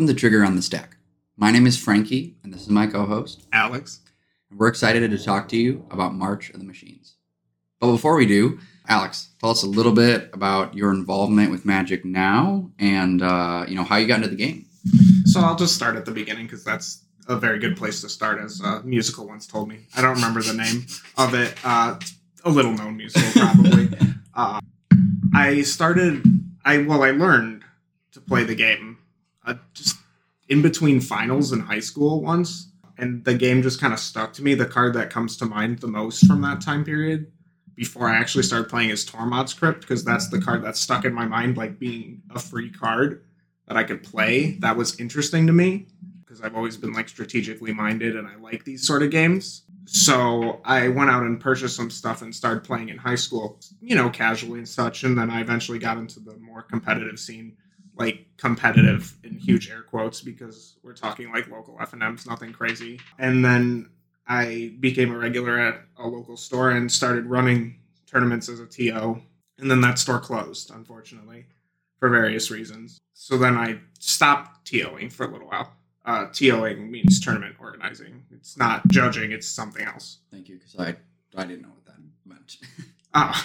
Welcome to Trigger on the Stack. My name is Frankie, and this is my co host. Alex. And we're excited to talk to you about March of the Machines. But before we do, Alex, tell us a little bit about your involvement with Magic now and uh, you know how you got into the game. So I'll just start at the beginning because that's a very good place to start, as a musical once told me. I don't remember the name of it. Uh, a little known musical, probably. uh, I started. I well, I learned to play the game uh, just in between finals in high school once, and the game just kind of stuck to me. The card that comes to mind the most from that time period before I actually started playing is Tormod's Crypt because that's the card that stuck in my mind, like being a free card that I could play. That was interesting to me because I've always been like strategically minded and I like these sort of games. So I went out and purchased some stuff and started playing in high school, you know, casually and such. And then I eventually got into the more competitive scene, like competitive in huge air quotes because we're talking like local FNMs, nothing crazy. And then I became a regular at a local store and started running tournaments as a TO. And then that store closed, unfortunately, for various reasons. So then I stopped TOing for a little while. Uh, TOing means tournament organizing. It's not judging, it's something else. Thank you, because I, I didn't know what that meant. Ah,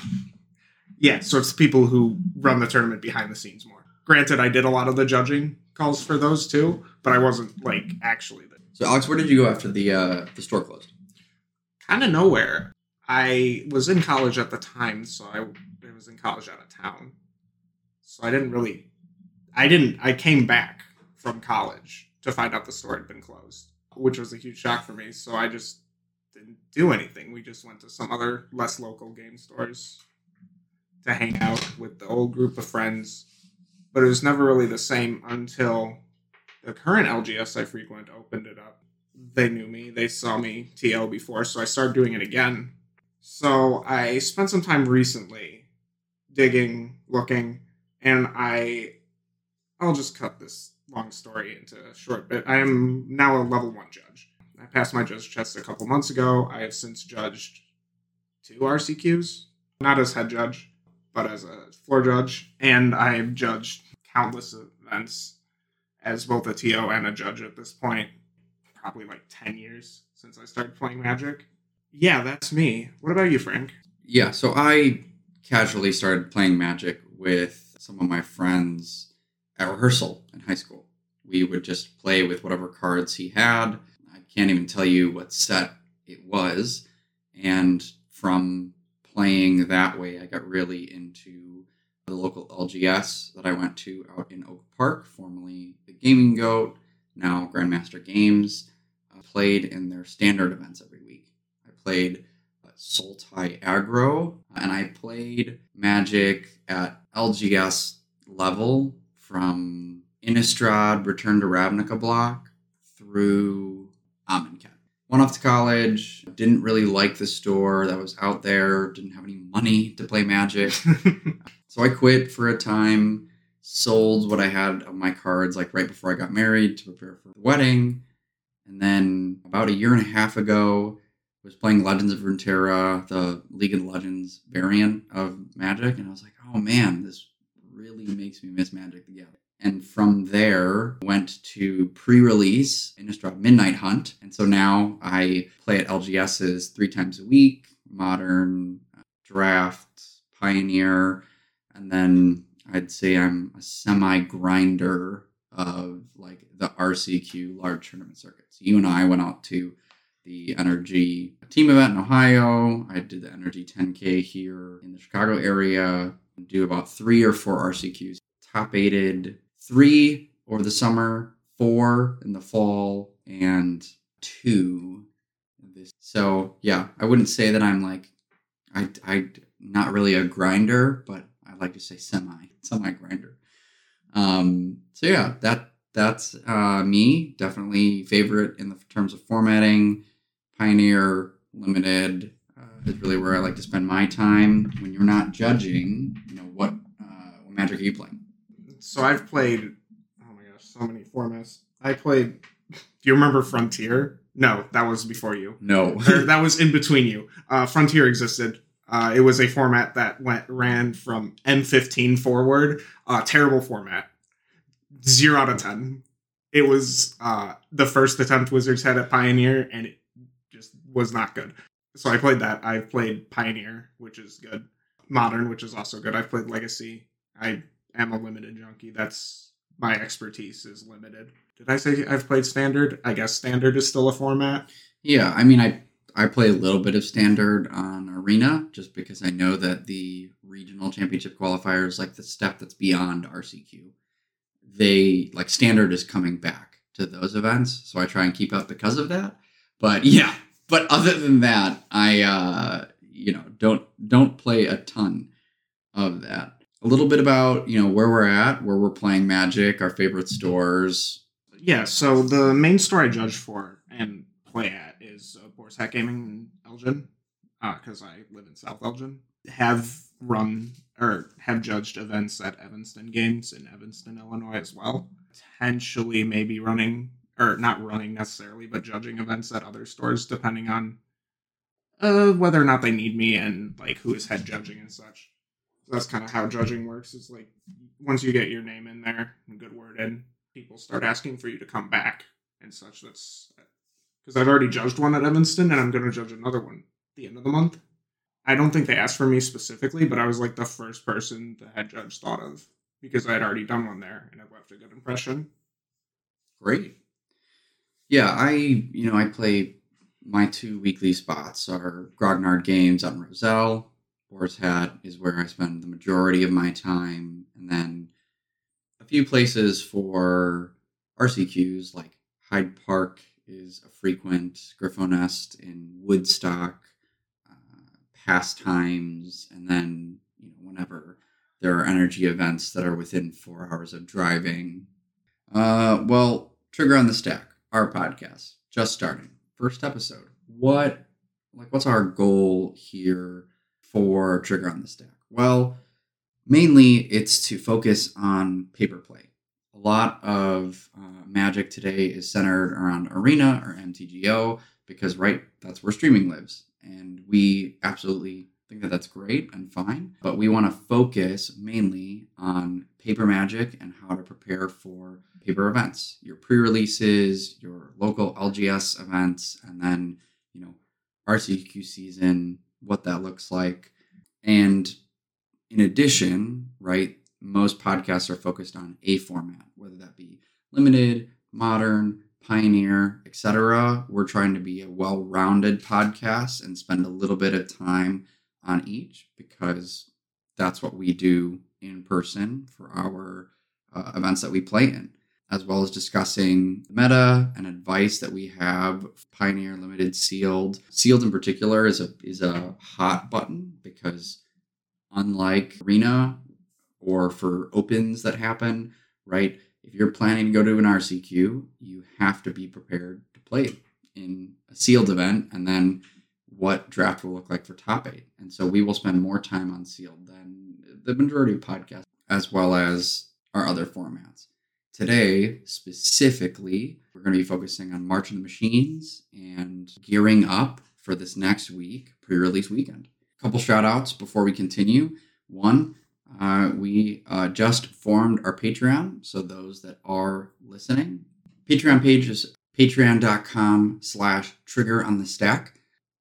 yeah, so it's people who run the tournament behind the scenes more. Granted, I did a lot of the judging calls for those too, but I wasn't like actually the so, Alex, where did you go after the uh, the store closed? kind of nowhere. I was in college at the time, so I, I was in college out of town. So I didn't really, I didn't, I came back from college to find out the store had been closed, which was a huge shock for me. So I just didn't do anything. We just went to some other less local game stores to hang out with the old group of friends. But it was never really the same until the current LGS I frequent opened it up. They knew me, they saw me TL before, so I started doing it again. So I spent some time recently digging, looking, and I I'll just cut this long story into a short bit. I am now a level one judge. I passed my judge test a couple months ago. I have since judged two RCQs, not as head judge, but as a floor judge, and I have judged countless events as both a TO and a judge at this point. Probably like 10 years since I started playing Magic. Yeah, that's me. What about you, Frank? Yeah, so I casually started playing Magic with some of my friends at rehearsal in high school. We would just play with whatever cards he had. I can't even tell you what set it was. And from playing that way, I got really into the local LGS that I went to out in Oak Park, formerly the Gaming Goat, now Grandmaster Games. I played in their standard events every week. I played uh, Sultai Aggro, and I played Magic at LGS level from Innistrad, Return to Ravnica block through Amonkhet. Went off to college, didn't really like the store that was out there, didn't have any money to play Magic. so I quit for a time, sold what I had of my cards like right before I got married to prepare for the wedding. And then about a year and a half ago, was playing Legends of Runeterra, the League of Legends variant of Magic, and I was like, oh man, this really makes me miss Magic together. And from there, went to pre-release Innistrad Midnight Hunt, and so now I play at LGS's three times a week, Modern, uh, Draft, Pioneer, and then I'd say I'm a semi-grinder of like the RCQ large tournament circuits. You and I went out to the Energy team event in Ohio. I did the Energy 10K here in the Chicago area. Do about three or four RCQs. Top aided three over the summer, four in the fall, and two this. So yeah, I wouldn't say that I'm like I I not really a grinder, but I like to say semi semi grinder. Um, so yeah, that that's uh, me. Definitely favorite in the terms of formatting. Pioneer Limited uh, is really where I like to spend my time when you're not judging. You know what uh, what magic are you playing? So I've played, oh my gosh, so many formats. I played, do you remember Frontier? No, that was before you. No, that was in between you. Uh, Frontier existed. Uh, it was a format that went ran from M15 forward. Uh, terrible format. Zero out of ten. It was uh, the first attempt Wizards had at Pioneer, and it just was not good. So I played that. I played Pioneer, which is good. Modern, which is also good. I've played Legacy. I am a limited junkie. That's my expertise is limited. Did I say I've played Standard? I guess Standard is still a format. Yeah, I mean, I I play a little bit of Standard on Arena just because I know that the regional championship qualifiers, like the step that's beyond RCQ, they like Standard is coming back to those events, so I try and keep up because of that. But yeah, but other than that, I uh, you know don't don't play a ton of that. A little bit about you know where we're at, where we're playing Magic, our favorite stores. Yeah, so the main store I judge for and play at is uh, Boar's Hat Gaming in Elgin, because I live in South Elgin. Have run or have judged events at Evanston Games in Evanston, Illinois as well. Potentially, maybe running or not running necessarily, but judging events at other stores depending on uh, whether or not they need me and like who is head judging and such. So that's kind of how judging works. Is like once you get your name in there and good word in, people start asking for you to come back and such. That's because I've already judged one at Evanston and I'm going to judge another one at the end of the month. I don't think they asked for me specifically, but I was like the first person the head judge thought of because I had already done one there and it left a good impression. Great. Yeah, I you know I play my two weekly spots are Grognard Games on Roselle. Boar's Hat is where I spend the majority of my time, and then a few places for RCQs like Hyde Park is a frequent Griffo Nest in Woodstock, uh, Pastimes, and then you know whenever there are energy events that are within four hours of driving. Uh, well, Trigger on the Stack, our podcast, just starting, first episode. What, like, what's our goal here for Trigger on the Stack? Well, mainly it's to focus on paper play. A lot of uh, Magic today is centered around Arena or MTGO because, right, that's where streaming lives. And we absolutely think that that's great and fine. But we want to focus mainly on paper magic and how to prepare for paper events, your pre releases, your local LGS events, and then, you know, RCQ season, what that looks like. And in addition, right, most podcasts are focused on a format, whether that be limited, modern, pioneer, etc. We're trying to be a well-rounded podcast and spend a little bit of time on each because that's what we do in person for our uh, events that we play in, as well as discussing meta and advice that we have. Pioneer Limited Sealed, Sealed in particular is a is a hot button because unlike Arena or for opens that happen, right? If you're planning to go to an RCQ, you have to be prepared to play in a sealed event and then what draft will look like for top eight. And so we will spend more time on sealed than the majority of podcasts, as well as our other formats. Today, specifically, we're going to be focusing on March of the Machines and gearing up for this next week, pre release weekend. A couple shout outs before we continue. One, uh, we uh, just formed our Patreon, so those that are listening. Patreon page is patreon.com slash trigger on the stack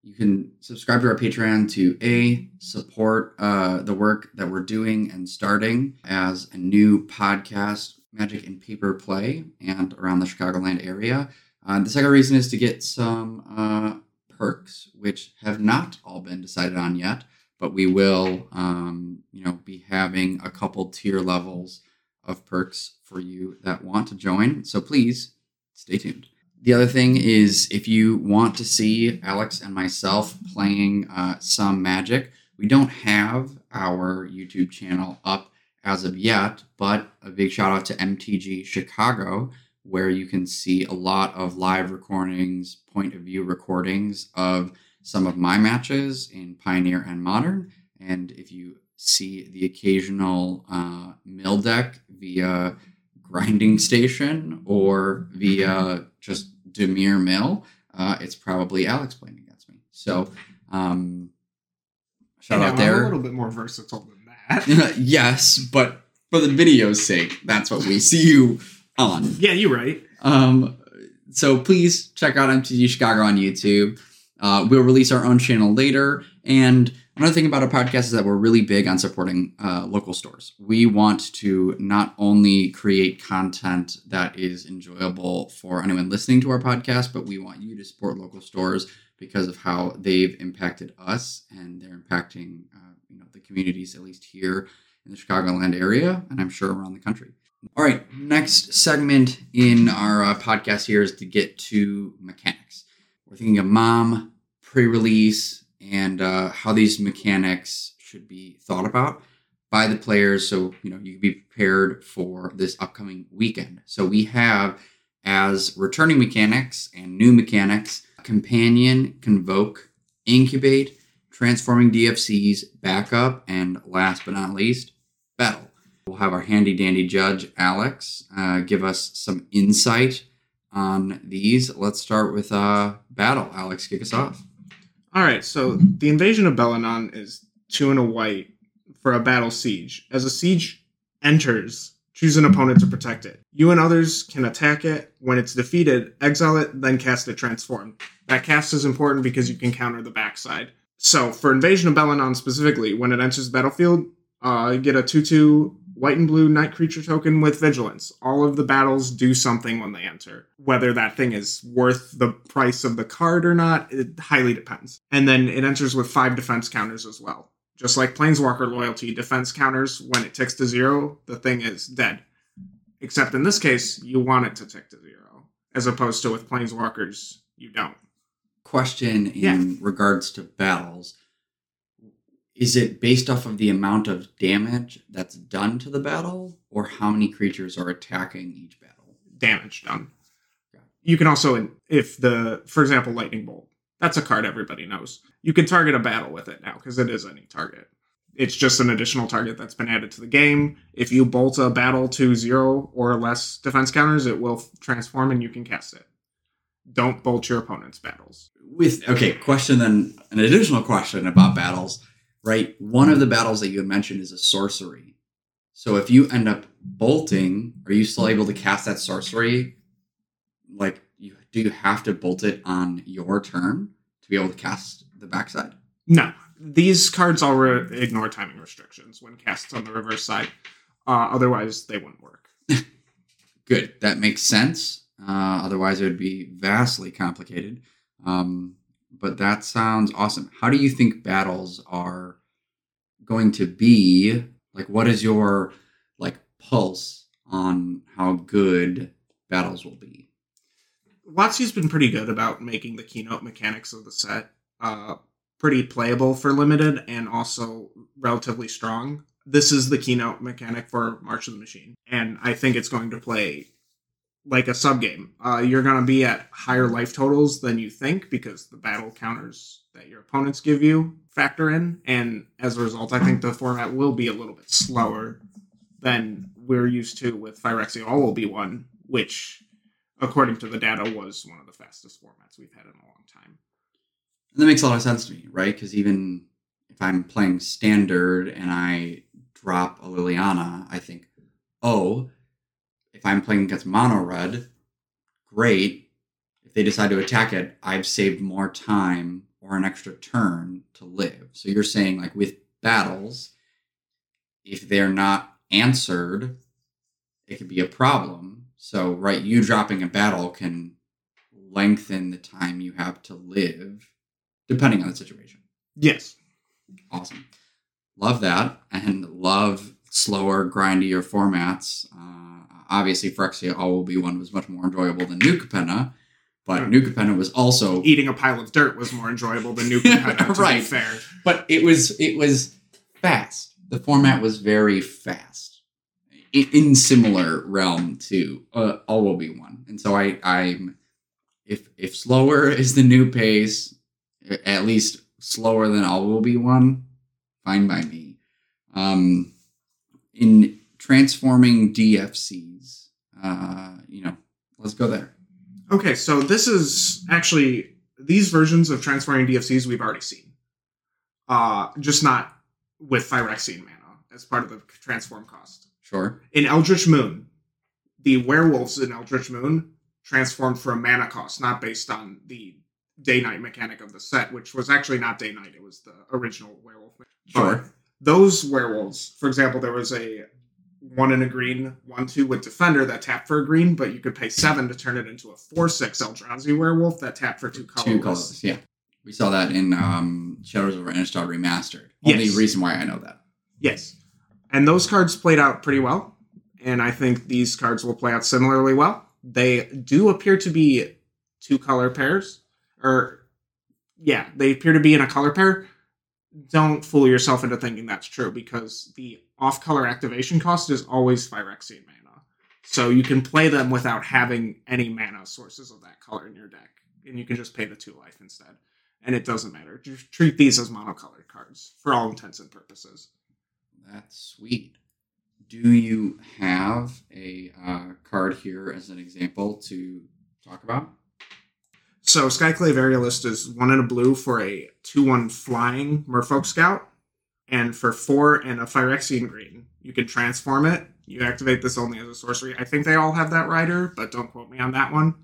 you can subscribe to our Patreon to A, support uh, the work that we're doing and starting as a new podcast, Magic and Paper Play, and around the Chicagoland area. Uh, the second reason is to get some uh, perks, which have not all been decided on yet, but we will, um, you know, be having a couple tier levels of perks for you that want to join. So please stay tuned. The other thing is if you want to see Alex and myself playing uh, some Magic, we don't have our YouTube channel up as of yet, but a big shout out to MTG Chicago, where you can see a lot of live recordings, point of view recordings of some of my matches in Pioneer and Modern. And if you see the occasional uh, mill deck via grinding station or via just Dimir Mill, uh, it's probably Alex playing against me. So, um, shout out I'm there. a little bit more versatile than that. yes, but for the video's sake, that's what we see you on. Yeah, you're right. Um, so please check out MTG Chicago on YouTube. Uh, we'll release our own channel later. And another thing about our podcast is that we're really big on supporting uh, local stores. We want to not only create content that is enjoyable for anyone listening to our podcast, but we want you to support local stores because of how they've impacted us and they're impacting uh, you know the communities at least here in the Chicagoland area and I'm sure around the country. All right, next segment in our uh, podcast here is to get to mechanics. We're thinking of mom, pre release, and uh, how these mechanics should be thought about by the players so you know you can be prepared for this upcoming weekend. So we have as returning mechanics and new mechanics companion, convoke, incubate, transforming DFCs, backup, and last but not least, battle. We'll have our handy dandy judge, Alex, uh, give us some insight on these. Let's start with uh, battle. Alex, kick us off. All right, so the invasion of Belenon is two and a white for a battle siege. As a siege enters, choose an opponent to protect it. You and others can attack it. When it's defeated, exile it, then cast it transformed. That cast is important because you can counter the backside. So for Invasion of Belenon specifically, when it enters the battlefield, uh, get a 2 2 white and blue night creature token with vigilance. All of the battles do something when they enter. Whether that thing is worth the price of the card or not, it highly depends. And then it enters with five defense counters as well. Just like Planeswalker loyalty, defense counters, when it ticks to zero, the thing is dead. Except in this case, you want it to tick to zero, as opposed to with Planeswalkers, you don't. Question in Yeah. regards to battles is it based off of the amount of damage that's done to the battle or how many creatures are attacking each battle? damage done. You can also, if the, for example, lightning bolt. That's a card everybody knows. You can target a battle with it now because it is any target. It's just an additional target that's been added to the game. If you bolt a battle to zero or less defense counters, it will transform and you can cast it. Don't bolt your opponent's battles. with okay question then an additional question about battles right? One of the battles that you had mentioned is a sorcery. So if you end up bolting are you still able to cast that sorcery? Like you do you have to bolt it on your turn to be able to cast the backside? No, these cards all re- ignore timing restrictions when cast on the reverse side. Uh, otherwise, they wouldn't work. good. That makes sense. Uh, otherwise it would be vastly complicated. Um, but that sounds awesome. How do you think battles are going to be? Like what is your like pulse on how good battles will be? WotC's been pretty good about making the keynote mechanics of the set uh, pretty playable for limited and also relatively strong. This is the keynote mechanic for March of the Machine, and I think it's going to play like a sub game. Uh, you're going to be at higher life totals than you think because the battle counters that your opponents give you factor in, and as a result, I think the format will be a little bit slower than we're used to with Phyrexia All will be one, which according to the data, was one of the fastest formats we've had in a long time. And that makes a lot of sense to me, right? Because even if I'm playing standard and I drop a Liliana, I think, oh, if I'm playing against mono red, great. If they decide to attack it, I've saved more time or an extra turn to live. So you're saying, like, with battles, if they're not answered, it could be a problem. So, right, you dropping a battle can lengthen the time you have to live depending on the situation. Yes. Awesome. Love that and love slower, grindier formats. Uh, obviously, Phyrexia All Will Be One was much more enjoyable than New Capenna, but Hmm. New Capenna was also Eating a pile of dirt was more enjoyable than New Capenna, to Right. be fair. but it was it was fast. The format was very fast, in, in similar realm to uh, All Will Be One. And so I I'm if if slower is the new pace, at least slower than All Will Be One, fine by me. Um, in transforming DFCs, uh, you know, let's go there. Okay, so this is actually these versions of transforming DFCs we've already seen. Uh, just not with Phyrexian mana as part of the transform cost. Sure. In Eldritch Moon, the werewolves in Eldritch Moon transformed for a mana cost, not based on the day night mechanic of the set, which was actually not day night. It was the original werewolf. Sure. But those werewolves, for example, there was a one in a green, one two with defender that tapped for a green, but you could pay seven to turn it into a four six Eldrazi werewolf that tapped for two colorless. Two colors, yeah. We saw that in um, Shadows over Innistrad Remastered. Only reason why I know that. Yes. And those cards played out pretty well. And I think these cards will play out similarly well. They do appear to be two color pairs. Or, yeah, they appear to be in a color pair. Don't fool yourself into thinking that's true because the off color activation cost is always Phyrexian mana. So you can play them without having any mana sources of that color in your deck. And you can just pay the two life instead. And it doesn't matter. Just treat these as monocolored cards for all intents and purposes. That's sweet. Do you have a uh, card here as an example to talk about? So Skyclave Aerialist is one in a blue for a 2-1 flying Merfolk Scout. And for four and a Phyrexian green, you can transform it. You activate this only as a sorcery. I think they all have that rider, but don't quote me on that one.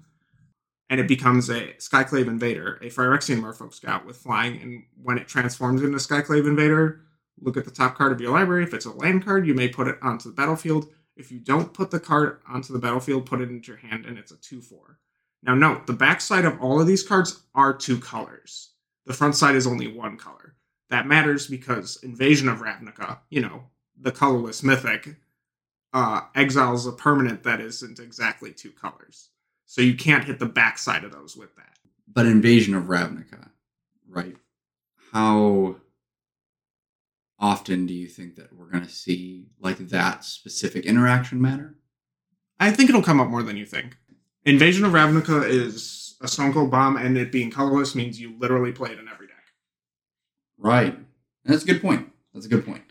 And it becomes a Skyclave Invader, a Phyrexian Merfolk Scout with flying. And when it transforms into Skyclave Invader, look at the top card of your library. If it's a land card, you may put it onto the battlefield. If you don't put the card onto the battlefield, put it into your hand, and it's a 2 4. Now, note the backside of all of these cards are two colors. The front side is only one color. That matters because Invasion of Ravnica, you know, the colorless mythic, uh, exiles a permanent that isn't exactly two colors. So you can't hit the backside of those with that. But Invasion of Ravnica, right? How often do you think that we're going to see like that specific interaction matter? I think it'll come up more than you think. Invasion of Ravnica is a Stone Cold Bomb, and it being colorless means you literally play it in every. Right. That's a good point. That's a good point.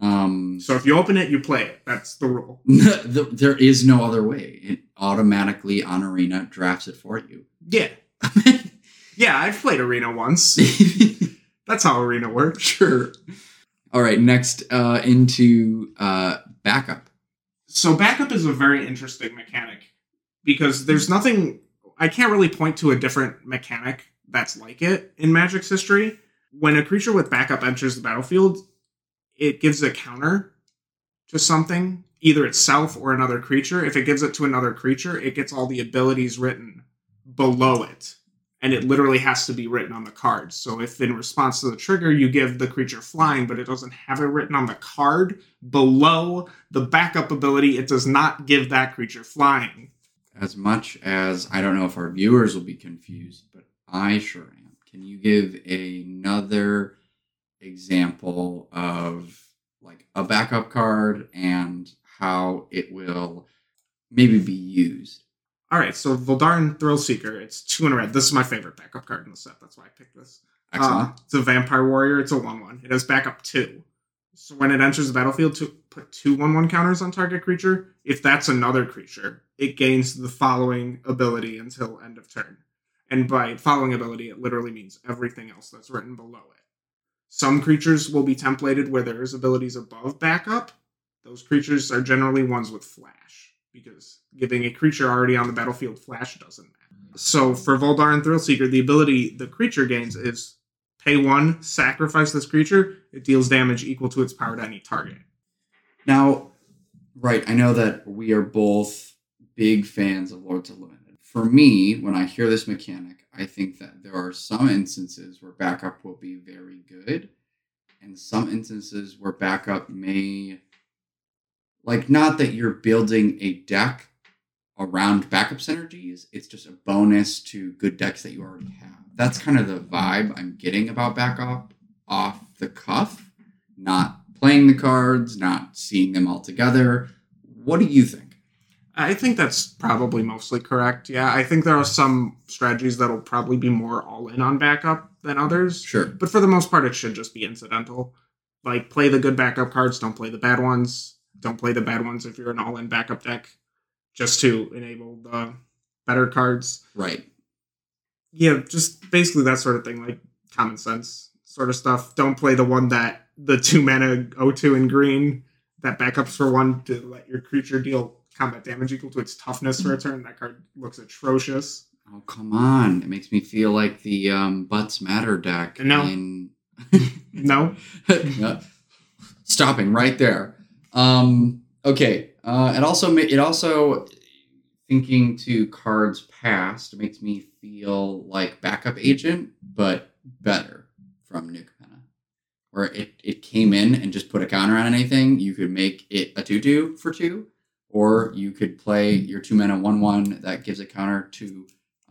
Um, So if you open it, you play it. That's the rule. the, there is no other way. It automatically on Arena drafts it for you. Yeah. Yeah, I've played Arena once. That's how Arena works. sure. All right. Next, uh, into uh, backup. So backup is a very interesting mechanic because there's nothing I can't really point to a different mechanic that's like it in Magic's history. When a creature with backup enters the battlefield, it gives a counter to something, either itself or another creature. If it gives it to another creature, it gets all the abilities written below it. And it literally has to be written on the card. So if in response to the trigger you give the creature flying, but it doesn't have it written on the card below the backup ability, it does not give that creature flying. As much as I don't know if our viewers will be confused, but I sure. Can you give another example of like a backup card and how it will maybe be used? All right, so Voldaren Thrill Seeker, it's two in a red. This is my favorite backup card in the set. That's why I picked this. Excellent. Uh, it's a Vampire Warrior. It's a 1 1. It has backup 2. So when it enters the battlefield, to put two 1 1 counters on target creature. If that's another creature, it gains the following ability until end of turn. And by following ability, it literally means everything else that's written below it. Some creatures will be templated where there is abilities above backup. Those creatures are generally ones with flash, because giving a creature already on the battlefield flash doesn't matter. So for Voldaren Thrillseeker, the ability the creature gains is pay one, sacrifice this creature, it deals damage equal to its power to any target. Now, right, I know that we are both big fans of Lords of Limited. For me, when I hear this mechanic, I think that there are some instances where backup will be very good, and some instances where backup may, like, not that you're building a deck around backup synergies, it's just a bonus to good decks that you already have. That's kind of the vibe I'm getting about backup off the cuff, not playing the cards, not seeing them all together. What do you think? I think that's probably mostly correct. Yeah, I think there are some strategies that'll probably be more all in on backup than others. Sure. But for the most part, it should just be incidental. Like, play the good backup cards, don't play the bad ones. Don't play the bad ones if you're an all in backup deck, just to enable the better cards. Right. Yeah, just basically that sort of thing, like common sense sort of stuff. Don't play the one that the two mana O2 in green that backups for one to let your creature deal combat damage equal to its toughness for a turn. That card looks atrocious. Oh come on! It makes me feel like the um, butts matter deck. No. in- No, Stopping right there. Um, okay. Uh, it also it also thinking to cards past makes me feel like backup agent, but better from New Capenna, where it it came in and just put a counter on anything. You could make it a two two for two, or you could play your two mana one one that gives a counter to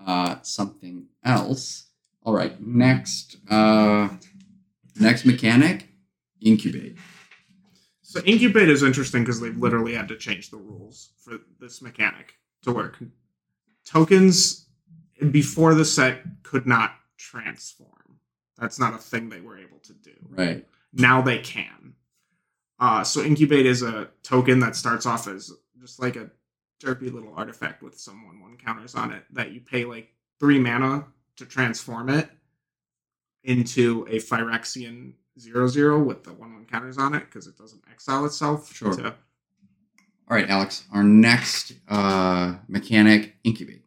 uh, something else. All right. Next. Uh, Next mechanic, incubate. So incubate is interesting because they've literally had to change the rules for this mechanic to work. Tokens before the set could not transform. That's not a thing they were able to do. Right. Now they can. Uh, so incubate is a token that starts off as just like a derpy little artifact with some one one counters on it that you pay like three mana to transform it into a Phyrexian zero zero with the one one counters on it because it doesn't exile itself. Sure. All right, Alex. Our next uh, mechanic, incubate.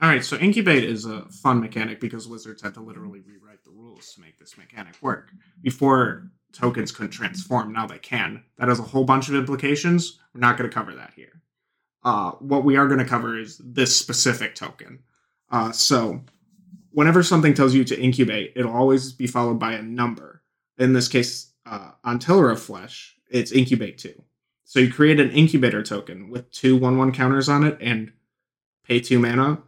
All right, so incubate is a fun mechanic because wizards had to literally rewrite the rules to make this mechanic work. Before tokens couldn't transform, now they can. That has a whole bunch of implications. We're not going to cover that here. Uh, what we are going to cover is this specific token. Uh, so, whenever something tells you to incubate, it'll always be followed by a number. In this case, uh, on Tiller of Flesh, it's incubate two. So you create an incubator token with two one one counters on it and pay two mana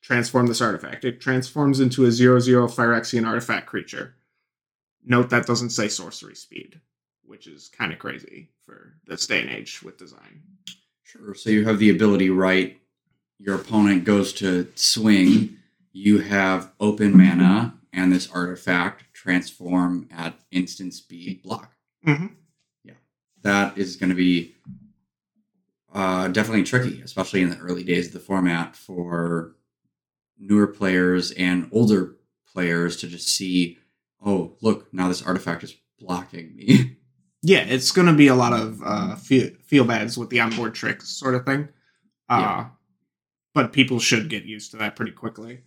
transform this artifact. It transforms into a 0 0 Phyrexian artifact creature. Note that doesn't say sorcery speed, which is kind of crazy for this day and age with design. Sure. So you have the ability, right? Your opponent goes to swing. You have open mana, and this artifact transform at instant speed block. Mhm. Yeah, that is going to be uh, definitely tricky, especially in the early days of the format for newer players and older players to just see, oh, look, now this artifact is blocking me. Yeah, it's going to be a lot of uh, feel, feel bads with the onboard tricks sort of thing. Uh, Yeah. But people should get used to that pretty quickly.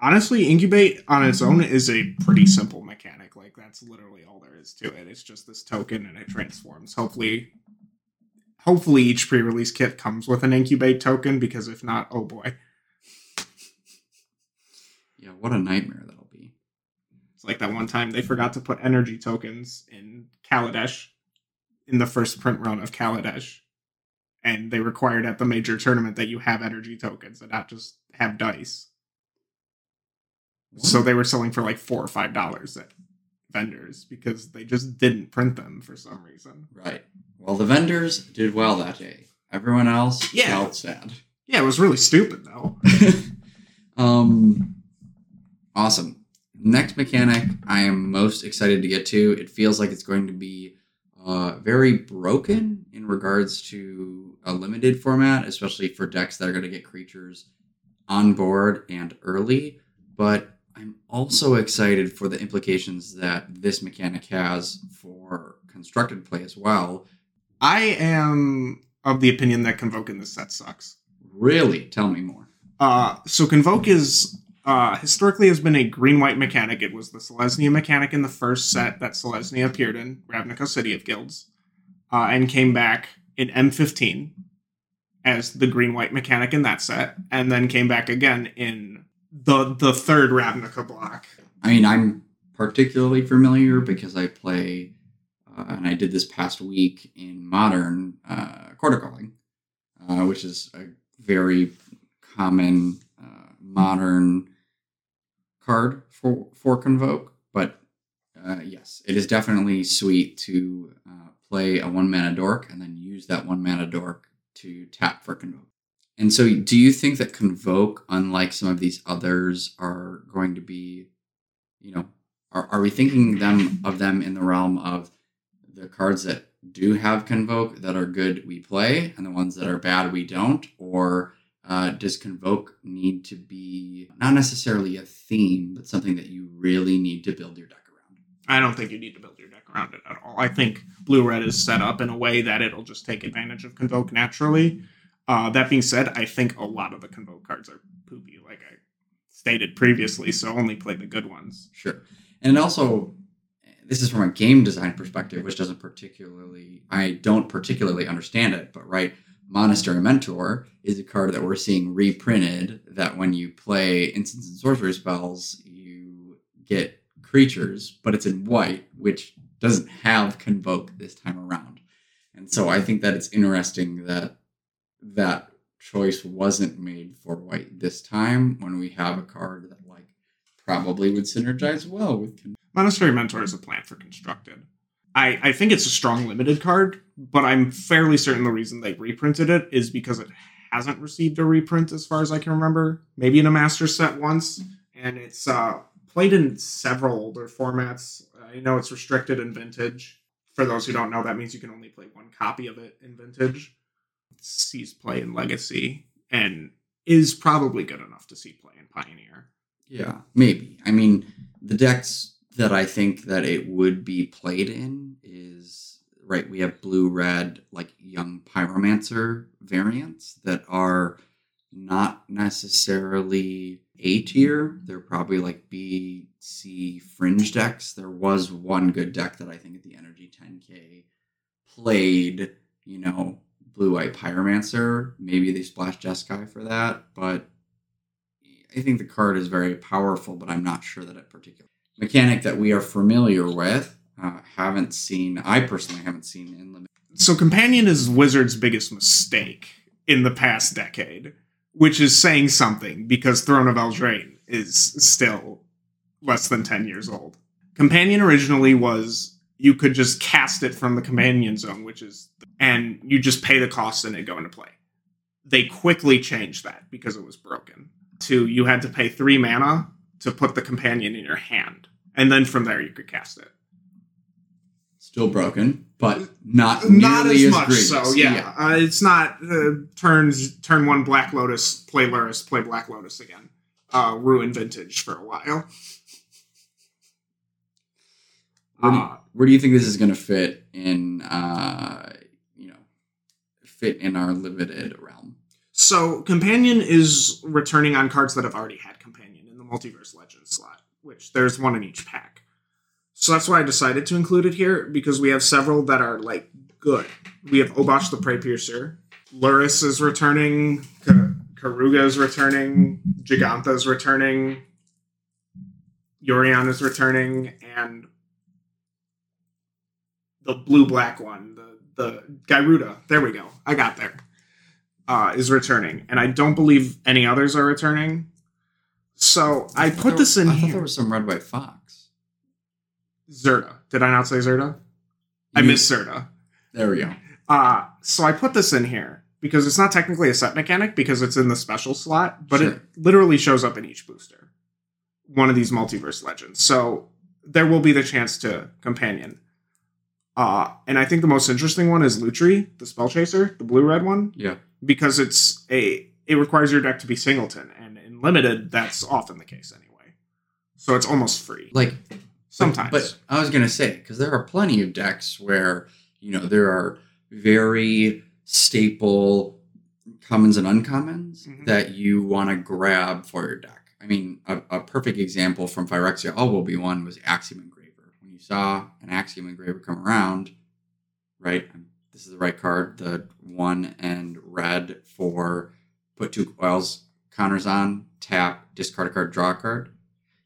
Honestly, incubate on its own is a pretty simple mechanic. Like that's literally all there is to it. It's just this token and it transforms. Hopefully, hopefully each pre-release kit comes with an incubate token because if not, oh boy, yeah, what a nightmare. It's like that one time they forgot to put energy tokens in Kaladesh in the first print run of Kaladesh. And they required at the major tournament that you have energy tokens and not just have dice. So they were selling for like four or five dollars at vendors because they just didn't print them for some reason. Right. Well, the vendors did well that day. Everyone else Yeah. felt sad. Yeah, it was really stupid though. um, awesome. Next mechanic I am most excited to get to. It feels like it's going to be uh, very broken in regards to a limited format, especially for decks that are going to get creatures on board and early. But I'm also excited for the implications that this mechanic has for constructed play as well. I am of the opinion that Convoke in this set sucks. Really, tell me more. Uh, so Convoke is uh, historically has been a green white mechanic. It was the Selesnya mechanic in the first set that Selesnya appeared in, Ravnica City of Guilds, uh, and came back in M15 as the green white mechanic in that set, and then came back again in the the third Ravnica block. I mean, I'm particularly familiar because I play, uh, and I did this past week in modern uh, Chord of Calling, uh, which is a very common uh, modern card for for convoke. But uh, yes, it is definitely sweet to uh, play a one mana dork and then use that one mana dork to tap for convoke. And so, do you think that convoke, unlike some of these others, are going to be, you know, are, are we thinking them of them in the realm of the cards that do have convoke that are good we play, and the ones that are bad we don't, or uh, does convoke need to be not necessarily a theme, but something that you really need to build your deck around? I don't think you need to build your deck around it at all. I think blue red is set up in a way that it'll just take advantage of Convoke naturally. Uh, that being said, I think a lot of the convoke cards are poopy, like I stated previously. So only play the good ones. Sure. And also, this is from a game design perspective, which doesn't particularly, I don't particularly understand it, but right, Monastery Mentor is a card that we're seeing reprinted that when you play instants and sorcery spells, you get creatures, but it's in white, which doesn't have convoke this time around. And so I think that it's interesting that that choice wasn't made for white this time when we have a card that like probably would synergize well with convoke. Monastery Mentor is a plant for constructed. I, I think it's a strong limited card, but I'm fairly certain the reason they reprinted it is because it hasn't received a reprint as far as I can remember. Maybe in a master set once, and it's uh, played in several older formats. I know it's restricted in vintage. For those who don't know, that means you can only play one copy of it in vintage. It sees play in Legacy and is probably good enough to see play in Pioneer. Yeah, maybe. I mean, the decks that I think that it would be played in is right. We have blue red like young pyromancer variants that are not necessarily A tier. They're probably like B, C fringe decks. There was one good deck that I think at the Energy 10K played, you know, blue white pyromancer. Maybe they splashed Jeskai for that, but I think the card is very powerful, but I'm not sure that it particularly mechanic that we are familiar with. Uh, haven't seen, I personally haven't seen in limit. So, Companion is Wizard's biggest mistake in the past decade, which is saying something because Throne of Eldraine is still less than 10 years old. Companion originally was you could just cast it from the Companion Zone, which is, and you just pay the cost and it go into play. They quickly changed that because it was broken. To you had to pay three mana to put the companion in your hand, and then from there you could cast it. Still broken, but not not as, as much. Grievous. So yeah, yeah. Uh, it's not uh, turns turn one Black Lotus, play Lurrus, play Black Lotus again. Uh, ruin vintage for a while. Where do, you, uh, where do you think this is going to fit in? Uh, you know, fit in our limited realm. So companion is returning on cards that have already had Multiverse Legends slot, which there's one in each pack. So that's why I decided to include it here because we have several that are like good. We have Obosh the Prey Piercer, Lurrus is returning, Keruga is returning, Jegantha is returning, Yorion is returning, and the blue black one, the the Gyruda. There we go. I got there. Uh, is returning, and I don't believe any others are returning. So I, I put this in I here. thought there was some red white fox. Zirda. Did I not say Zirda? I missed Zirda. There we go. Uh, so I put this in here because it's not technically a set mechanic because it's in the special slot, but sure. it literally shows up in each booster. One of these multiverse legends. So there will be the chance to companion. Uh, and I think the most interesting one is Lutri, the spell chaser, the blue red one. Yeah. Because it's a it requires your deck to be singleton, and limited, that's often the case anyway. So it's almost free. Like sometimes. But, but I was gonna say because there are plenty of decks where you know there are very staple commons and uncommons mm-hmm. that you want to grab for your deck. I mean, a, a, perfect example from Phyrexia All will be one was Axiom Engraver. When you saw an Axiom Engraver come around, right? This is the right card. The one and red for put two coils counters on, tap, discard a card, draw a card.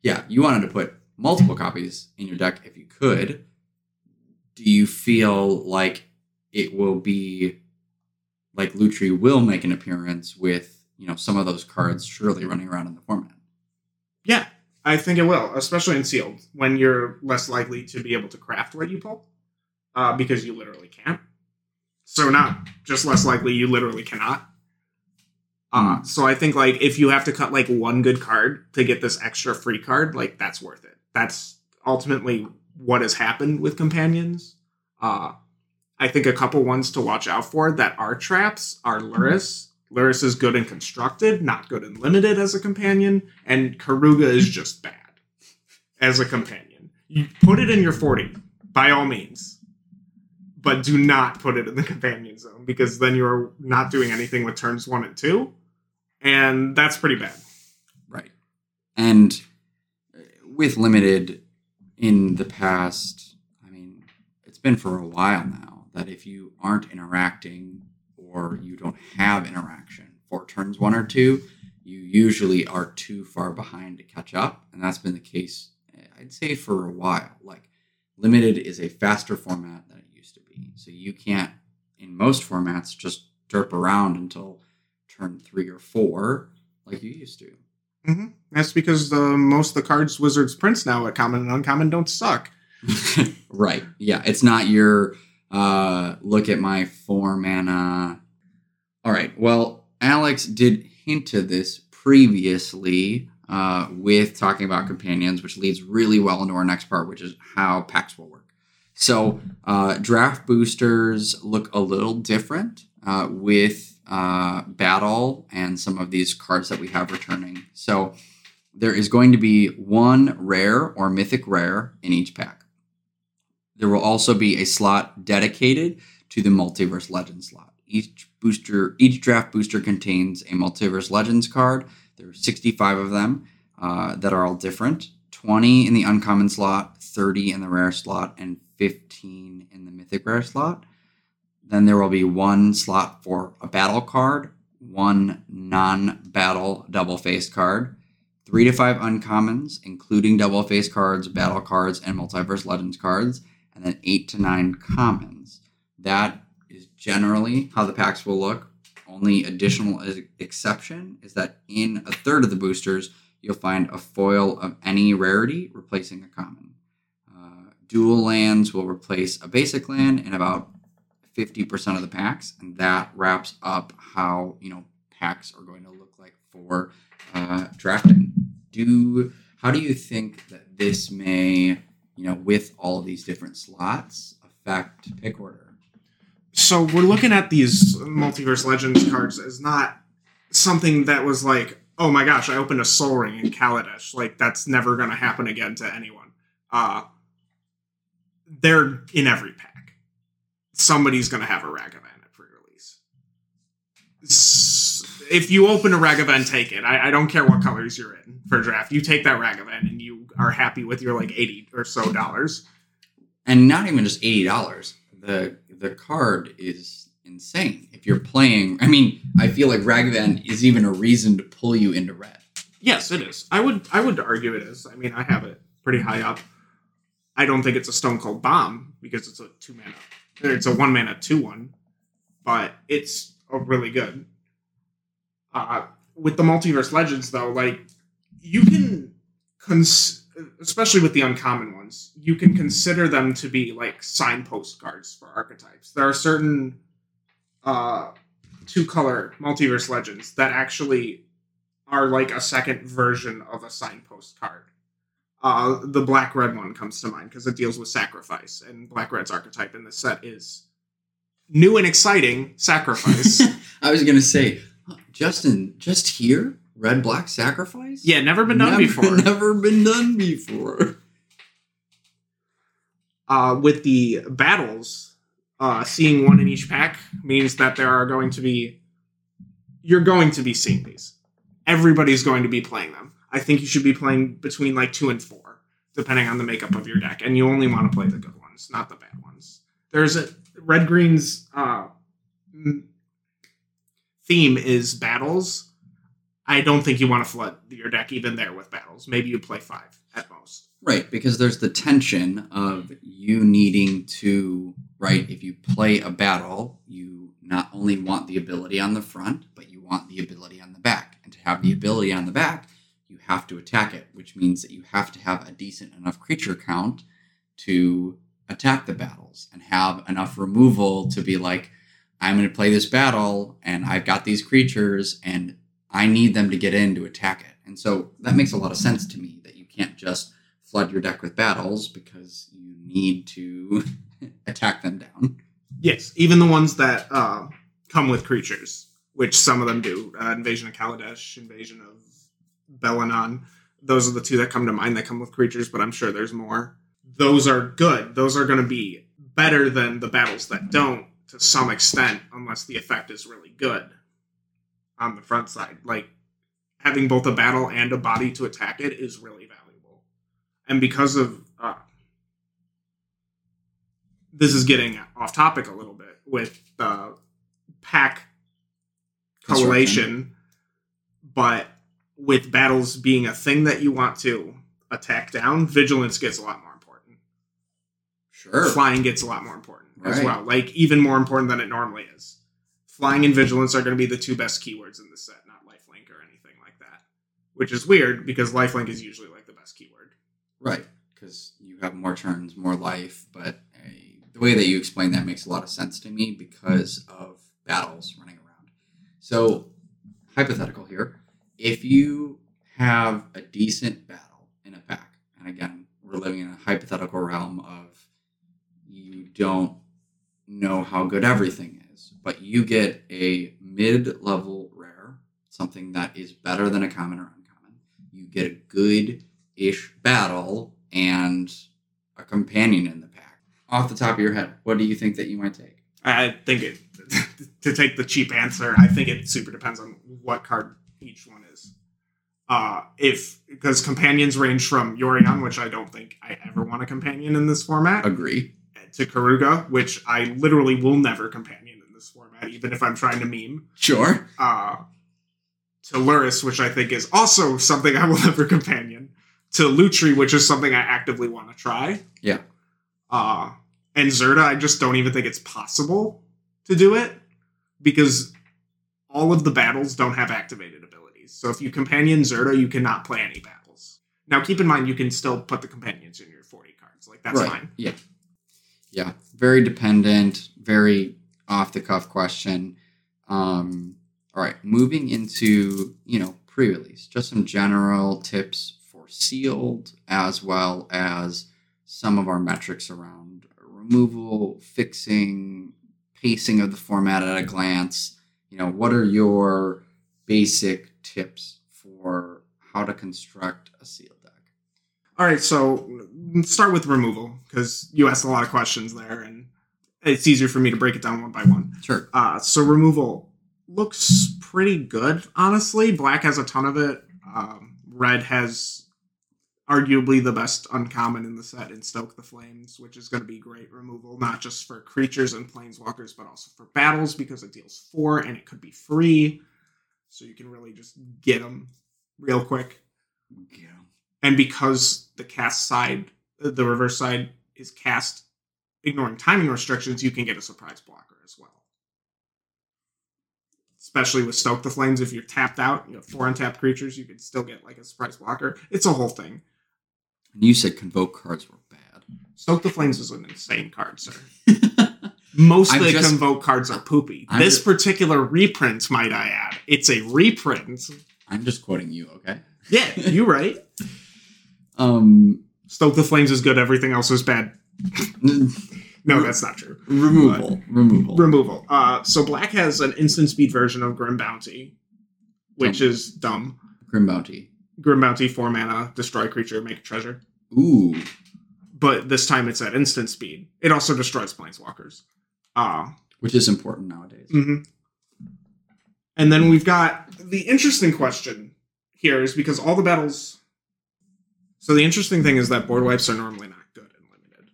Yeah, you wanted to put multiple copies in your deck if you could. Do you feel like it will be like Lutri will make an appearance with, you know, some of those cards surely running around in the format? Yeah, I think it will, especially in sealed, when you're less likely to be able to craft what you pull, uh, because you literally can't. So not just less likely, you literally cannot. Uh, so I think like if you have to cut like one good card to get this extra free card, like that's worth it. That's ultimately what has happened with companions. Uh, I think a couple ones to watch out for that are traps are Lurrus. Luris is good and constructed, not good and limited as a companion, and Keruga is just bad as a companion. You put it in your 40 by all means but do not put it in the companion zone because then you're not doing anything with turns one and two, and that's pretty bad. Right. And with limited in the past, I mean, it's been for a while now that if you aren't interacting or you don't have interaction for turns one or two, you usually are too far behind to catch up. And that's been the case, I'd say, for a while. Like, limited is a faster format than it used to be. So you can't, in most formats, just derp around until turn three or four like you used to. Mm-hmm. That's because the most of the cards Wizards prints now at common and uncommon don't suck. right. Yeah. It's not your uh look at my four mana. All right. Well, Alex did hint to this previously uh, with talking about companions, which leads really well into our next part, which is how packs will work. So, uh, draft boosters look a little different uh, with uh, battle and some of these cards that we have returning. So, there is going to be one rare or mythic rare in each pack. There will also be a slot dedicated to the Multiverse Legends slot. Each booster, each draft booster contains a Multiverse Legends card. There are 65 of them uh, that are all different 20 in the uncommon slot, 30 in the rare slot, and 15 in the mythic rare slot. Then there will be one slot for a battle card, one non battle double face card, three to five uncommons, including double face cards, battle cards, and multiverse legends cards, and then eight to nine commons. That is generally how the packs will look. Only additional exception is that in a third of the boosters, you'll find a foil of any rarity replacing a common. Uh, dual lands will replace a basic land in about 50% of the packs, and that wraps up how you know packs are going to look like for uh, drafting. Do how do you think that this may, you know, with all these different slots, affect pick order? so we're looking at these multiverse legends cards as not something that was like oh my gosh i opened a Sol Ring in kaladesh like that's never going to happen again to anyone uh they're in every pack somebody's going to have a ragavan at pre-release if you open a ragavan take it I, I, don't care what colors you're in for draft you take that ragavan and you are happy with your like 80 or so dollars and not even just $80 the the card is insane. If you're playing, I mean, I feel like Ragavan is even a reason to pull you into red. Yes, it is. I would I would argue it is. I mean, I have it pretty high up. I don't think it's a Stone Cold Bomb because it's a two mana. It's a one mana two one, but it's really good. Uh, with the multiverse legends though, like you can cons- especially with the uncommon ones, you can consider them to be like signpost cards for archetypes. There are certain uh, two color multiverse legends that actually are like a second version of a signpost card. Uh, the black red one comes to mind because it deals with sacrifice, and black red's archetype in this set is new and exciting sacrifice. I was gonna say, Justin, just here red black sacrifice? Yeah, never been done never, before. Never been done before. Uh, with the battles, uh, seeing one in each pack means that there are going to be. You're going to be seeing these. Everybody's going to be playing them. I think you should be playing between like two and four, depending on the makeup of your deck, and you only want to play the good ones, not the bad ones. There's a red green's uh, theme is battles I don't think you want to flood your deck even there with battles. Maybe you play five at most. Right, because there's the tension of you needing to, right, if you play a battle, you not only want the ability on the front, but you want the ability on the back. And to have the ability on the back, have to attack it, which means that you have to have a decent enough creature count to attack the battles and have enough removal to be like, I'm going to play this battle and I've got these creatures and I need them to get in to attack it. And so that makes a lot of sense to me that you can't just flood your deck with battles because you need to attack them down. Yes, even the ones that uh, come with creatures, which some of them do. Uh, Invasion of Kaladesh, Invasion of Belenon. Those are the two that come to mind that come with creatures, but I'm sure there's more. Those are good. Those are going to be better than the battles that don't to some extent, unless the effect is really good on the front side. Like having both a battle and a body to attack it is really valuable. And because of uh, this is getting off topic a little bit with the pack correlation, but with battles being a thing that you want to attack down, vigilance gets a lot more important. Sure. Flying gets a lot more important as well, like even more important than it normally is. Flying and vigilance are going to be the two best keywords in the set, not lifelink or anything like that. Which is weird because lifelink is usually like the best keyword. Right, because you have more turns, more life. But uh, the way that you explain that makes a lot of sense to me because of battles running around. So, hypothetical here: if you have a decent battle in a pack, and again, we're living in a hypothetical realm of you don't know how good everything is, but you get a mid-level rare, something that is better than a common or uncommon. You get a good ish battle and a companion in the pack. Off the top of your head, what do you think that you might take? I think it to take the cheap answer. I think it super depends on what card each one is. Uh, if because companions range from Yorion, which I don't think I ever want a companion in this format, Agree. to Keruga, which I literally will never companion in this format, even if I'm trying to meme. Sure. Uh, to Lurrus, which I think is also something I will never companion. To Lutri, which is something I actively want to try. Yeah. Uh, and Zirda, I just don't even think it's possible to do it because all of the battles don't have activated abilities. So if you companion Zirda, you cannot play any battles. Now, keep in mind, you can still put the companions in your 40 cards. Like, that's right. fine. Yeah. Yeah. Very dependent, very off the cuff question. Um, all right. Moving into, you know, pre release, just some general tips for sealed as well as some of our metrics around removal, fixing, pacing of the format at a glance. You know, what are your basic tips for how to construct a sealed deck? All right, so start with removal because you asked a lot of questions there, and it's easier for me to break it down one by one. Sure. Uh, so removal looks pretty good, honestly. Black has a ton of it. Um, red has arguably the best uncommon in the set in Stoke the Flames, which is going to be great removal, not just for creatures and planeswalkers, but also for battles because it deals four and it could be free. So you can really just get them real quick. Yeah. And because the cast side, the reverse side is cast ignoring timing restrictions, you can get a surprise blocker as well. Especially with Stoke the Flames, if you're tapped out, you have four untapped creatures, you could still get like a surprise blocker. It's a whole thing. And you said convoke cards were bad. Stoke the Flames is an insane card, sir. Most of the just- convoke cards are poopy. I'm this ju- particular reprint, might I add, it's a reprint. I'm just quoting you, okay? Yeah, you right. Um, Stoke the Flames is good. Everything else is bad. No, that's not true. removal, removal. removal. Uh, so black has an instant speed version of Grim Bounty, which Dumb. is dumb. Grim Bounty. Grim Bounty, four mana, destroy creature, make a treasure. Ooh, But this time it's at instant speed. It also destroys planeswalkers. Uh, which is important nowadays. mhm. And then we've got the interesting question here is because all the battles. So the interesting thing is that board wipes are normally not good in limited.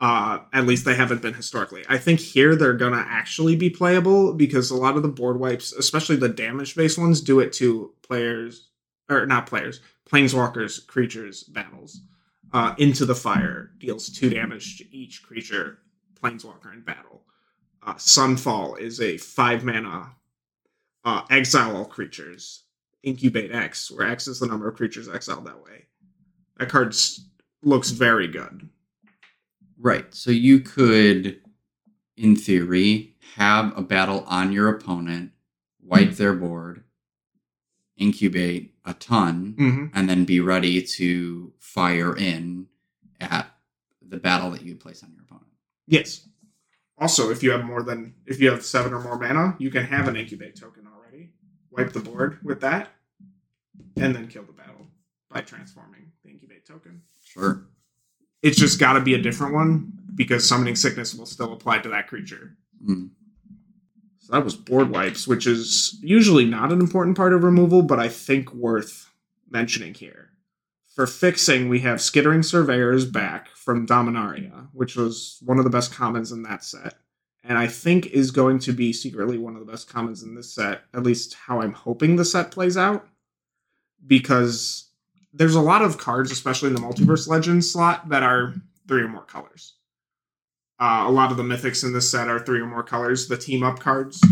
Uh, at least they haven't been historically. I think here they're gonna actually be playable because a lot of the board wipes, especially the damage based ones, do it to players or not players, planeswalkers, creatures, battles. Uh, into the fire deals two damage to each creature, planeswalker in battle. Uh, Sunfall is a five mana uh, exile all creatures, incubate X, where X is the number of creatures exiled that way. That card looks very good. Right. So you could, in theory, have a battle on your opponent, wipe their board, incubate a ton, Mm-hmm. and then be ready to fire in at the battle that you place on your opponent. Yes. Also, if you have more than if you have seven or more mana, you can have an incubate token already. Wipe the board with that, and then kill the battle by transforming the incubate token. Sure. It's just got to be a different one because summoning sickness will still apply to that creature. Mm. So that was board wipes, which is usually not an important part of removal, but I think worth mentioning here. For fixing, we have Skittering Surveyors back from Dominaria, which was one of the best commons in that set. And I think is going to be secretly one of the best commons in this set, at least how I'm hoping the set plays out. Because there's a lot of cards, especially in the Multiverse Legends slot, that are three or more colors. Uh, a lot of the mythics in this set are three or more colors. The team up cards,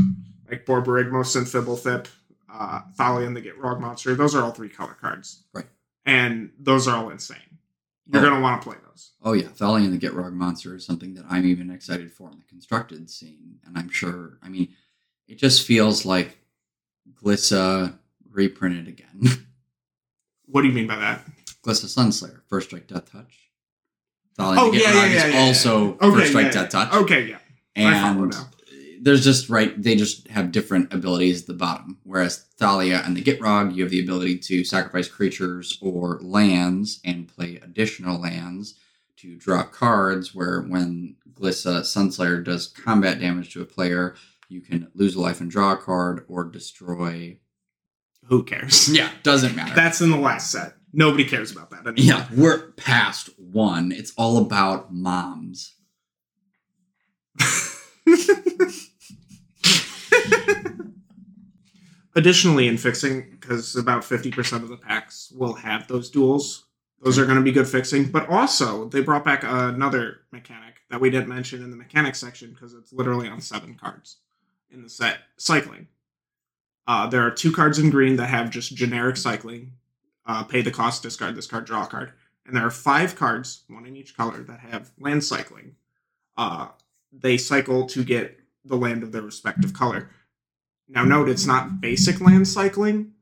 like Borborygmos and Fblthp, uh, Thalia and the Gitrog Monster, those are all three color cards. Right. And those are all insane. You're Oh. going to want to play those. Oh yeah, Thalia and the Gitrog monster is something that I'm even excited for in the constructed scene, and I'm sure. I mean, it just feels like Glissa reprinted again. What do you mean by that? Glissa Sunslayer, First Strike Death Touch. Thalian Oh, yeah, yeah, yeah, is yeah, also yeah. Okay, First Strike Death Touch. Okay, yeah. And there's just right they just have different abilities at the bottom whereas thalia and the gitrog you have the ability to sacrifice creatures or lands and play additional lands to draw cards where when glissa sunslayer does combat damage to a player you can lose a life and draw a card or destroy Who cares? yeah doesn't matter That's in the last set. Nobody cares about that anymore. yeah we're past one it's all about moms Additionally, in fixing, because about 50% of the packs will have those duals, those are going to be good fixing. But also, they brought back another mechanic that we didn't mention in the mechanics section because it's literally on seven cards in the set cycling. Uh, there are two cards in green that have just generic cycling uh, pay the cost, discard this card, draw a card. And there are five cards, one in each color, that have land cycling. Uh, they cycle to get the land of their respective color. Now, note it's not basic land cycling.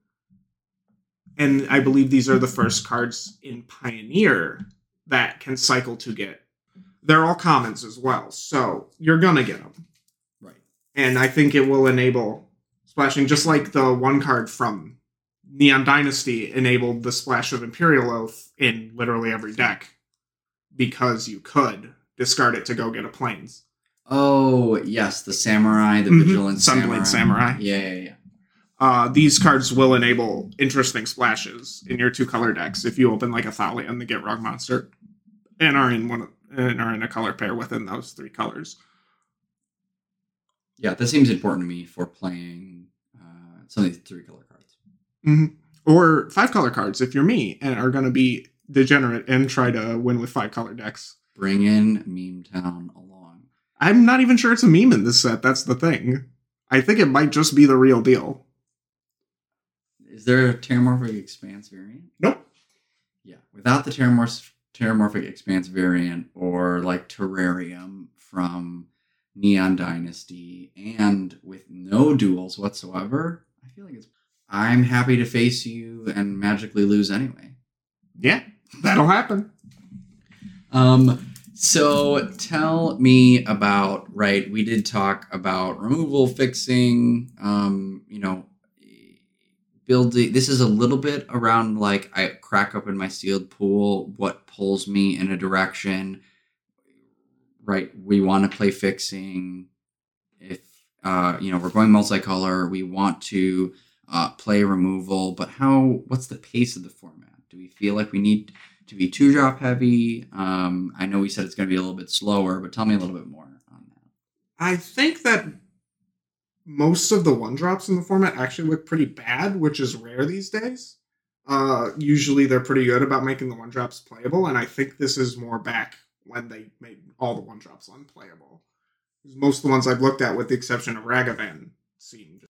And I believe these are the first cards in Pioneer that can cycle to get. They're all commons as well. So you're going to get them. right And I think it will enable splashing, just like the one card from Neon Dynasty enabled the splash of Imperial Oath in literally every deck because you could discard it to go get a planes. oh yes the samurai the Mhm. vigilant Sunblade Samurai. yeah yeah yeah Uh, these cards will enable interesting splashes in your two color decks if you open like a Thalia and the Gitrog monster, and are in one of, and are in a color pair within those three colors. Yeah, that seems important to me for playing uh, some of these three color cards. Mm-hmm. Or five color cards if you're me and are going to be degenerate and try to win with five color decks. Bring in Meme Town along. I'm not even sure it's a meme in this set. That's the thing. I think it might just be the real deal. Is there a Terramorphic Expanse variant? Nope. Yeah, without the Terramorph- Terramorphic Expanse variant or like Terrarium from Neon Dynasty and with no duals whatsoever, I feel like it's. I'm happy to face you and magically lose anyway. Yeah, that'll happen. Um, so tell me about right. We did talk about removal, fixing. Um, you know, building. This is a little bit around like I crack open my sealed pool. What pulls me in a direction? Right. We want to play fixing. If uh, you know, we're going multicolor. We want to uh, play removal, but how? What's the pace of the format? Do we feel like we need to be two drop heavy. Um, I know we said it's going to be a little bit slower, but tell me a little bit more on that. I think that most of the one drops in the format actually look pretty bad, which is rare these days. Uh, usually they're pretty good about making the one drops playable, and I think this is more back when they made all the one drops unplayable. Most of the ones I've looked at, with the exception of Ragavan, seemed.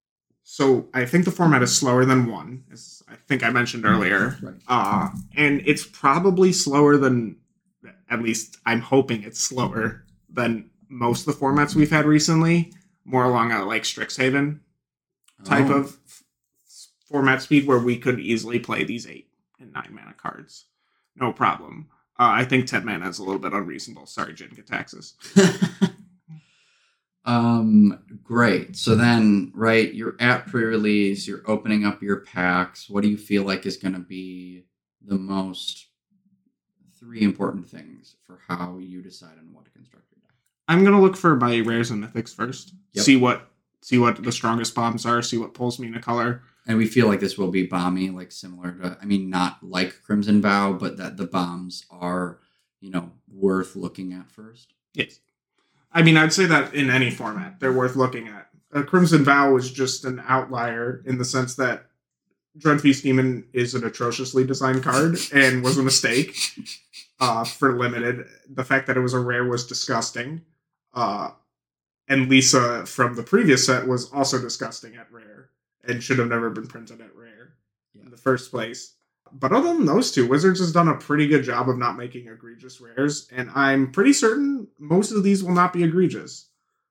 So I think the format is slower than one, as I think I mentioned earlier. Right. Uh, and it's probably slower than, at least I'm hoping it's slower than most of the formats we've had recently. More along a like Strixhaven type Oh, of f- format speed where we could easily play these eight and nine mana cards. No problem. Uh, I think 10 mana is a little bit unreasonable. Sorry, Jin-Gitaxias. um, great. So then, right, you're at pre-release. You're opening up your packs. What do you feel like is going to be the most three important things for how you decide on what to construct your deck. I'm gonna look for my rares and mythics first. Yep. See what see what the strongest bombs are. See what pulls me in a color. And we feel like this will be bomby, like similar to, I mean, not like Crimson Vow, but that the bombs are, you know, worth looking at first. Yes. I mean, I'd say that in any format, they're worth looking at. Uh, Crimson Vow was just an outlier in the sense that Dreadfeast Demon is an atrociously designed card and was a mistake uh, for limited. The fact that it was a rare was disgusting. Uh, and Lisa from the previous set was also disgusting at rare and should have never been printed at rare in the first place. But other than those two, Wizards has done a pretty good job of not making egregious rares, and I'm pretty certain most of these will not be egregious.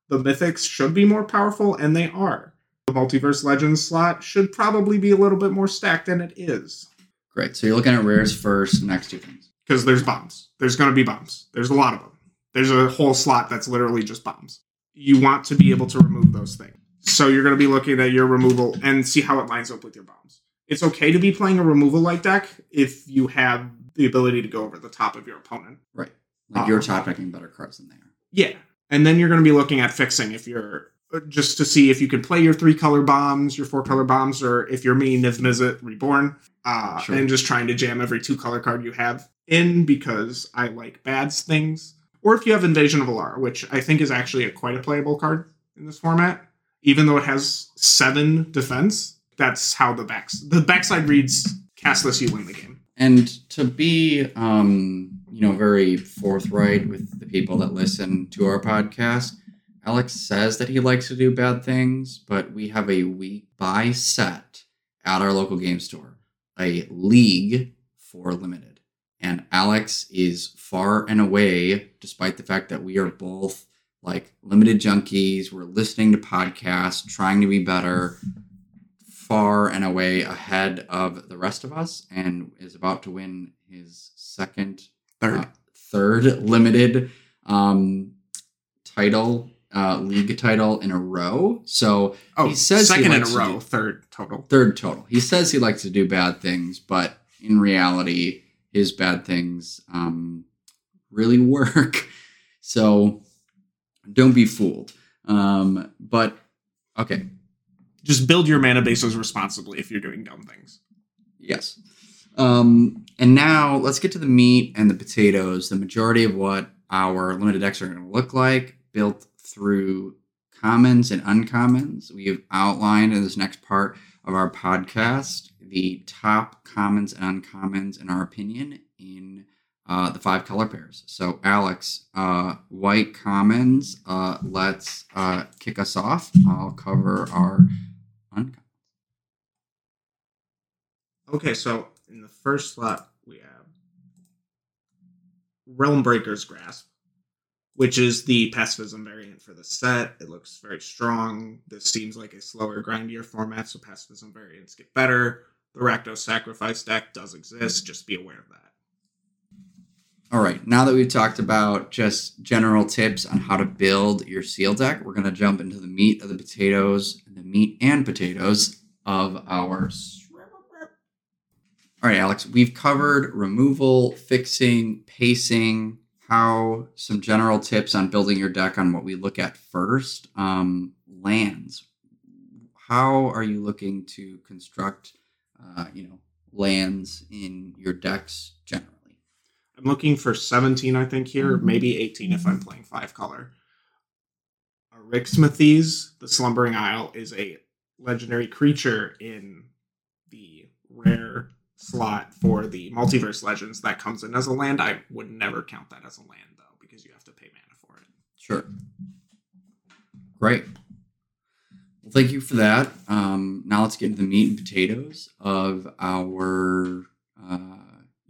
The mythics should be more powerful, and they are. The Multiverse Legends slot should probably be a little bit more stacked than it is. Great. So you're looking at rares first, next two things. Because there's bombs. There's going to be bombs. There's a lot of them. There's a whole slot that's literally just bombs. You want to be able to remove those things. So you're going to be looking at your removal and see how it lines up with your bombs. It's okay to be playing a removal like deck if you have the ability to go over the top of your opponent. Right. Like you're Uh, top decking better cards than they are. Yeah. And then you're going to be looking at fixing if you're uh, just to see if you can play your three color bombs, your four color bombs, or if you're me, Niv Mizzet Reborn, uh, Sure. and just trying to jam every two color card you have in because I like bad things. Or if you have Invasion of Alara, which I think is actually a quite a playable card in this format, even though it has seven defense. That's how the backs the backside reads cast this, you win the game. And to be, um, you know, very forthright with the people that listen to our podcast, Alex says that he likes to do bad things, but we have a week buy set at our local game store, a league for limited. And Alex is far and away, despite the fact that we are both like limited junkies, we're listening to podcasts, trying to be better, far and away ahead of the rest of us, and is about to win his second Third. uh, third limited um, title, uh, league title in a row. So oh, he says he second in a row, do- third total. third total. He says he likes to do bad things, but in reality, his bad things um, really work. So don't be fooled. Um, but okay, just build your mana bases responsibly if you're doing dumb things. Yes. Um, and now let's get to the meat and the potatoes. The majority of what our limited decks are going to look like, built through commons and uncommons. We have outlined in this next part of our podcast the top commons and uncommons, in our opinion, in uh, the five color pairs. So, Alex, uh, white commons, uh, let's uh, kick us off. I'll cover our Okay, so in the first slot we have Realm Breaker's Grasp, which is the pacifism variant for the set. It looks very strong. This seems like a slower, grindier format, so pacifism variants get better. The Rakdos Sacrifice deck does exist. Just be aware of that. All right, now that we've talked about just general tips on how to build your seal deck, we're going to jump into the meat of the potatoes, the meat and potatoes of our. All right, Alex, we've covered removal, fixing, pacing, how some general tips on building your deck on what we look at first. Um, lands. How are you looking to construct, uh, you know, lands in your decks? I'm looking for 17, I think, here, maybe 18 if I'm playing five color. Arixmethes, the Slumbering Isle, is a legendary creature in the rare slot for the Multiverse Legends that comes in as a land. I would never count that as a land, though, because you have to pay mana for it. Sure. Great. Well, thank you for that. Um, now let's get into the meat and potatoes of our, uh,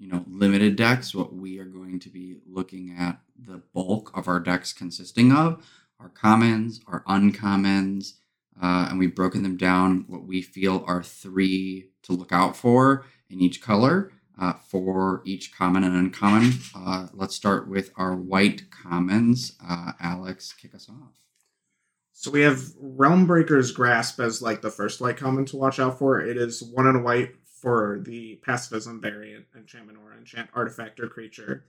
you know, limited decks. What we are going to be looking at the bulk of our decks consisting of our commons, our uncommons, uh, and we've broken them down. What we feel are three to look out for in each color uh, for each common and uncommon. Uh, let's start with our white commons. Uh, Alex, kick us off. So we have Realm Breaker's Grasp as like the first white common to watch out for. It is one a white for the pacifism variant enchantment or enchant artifact or creature.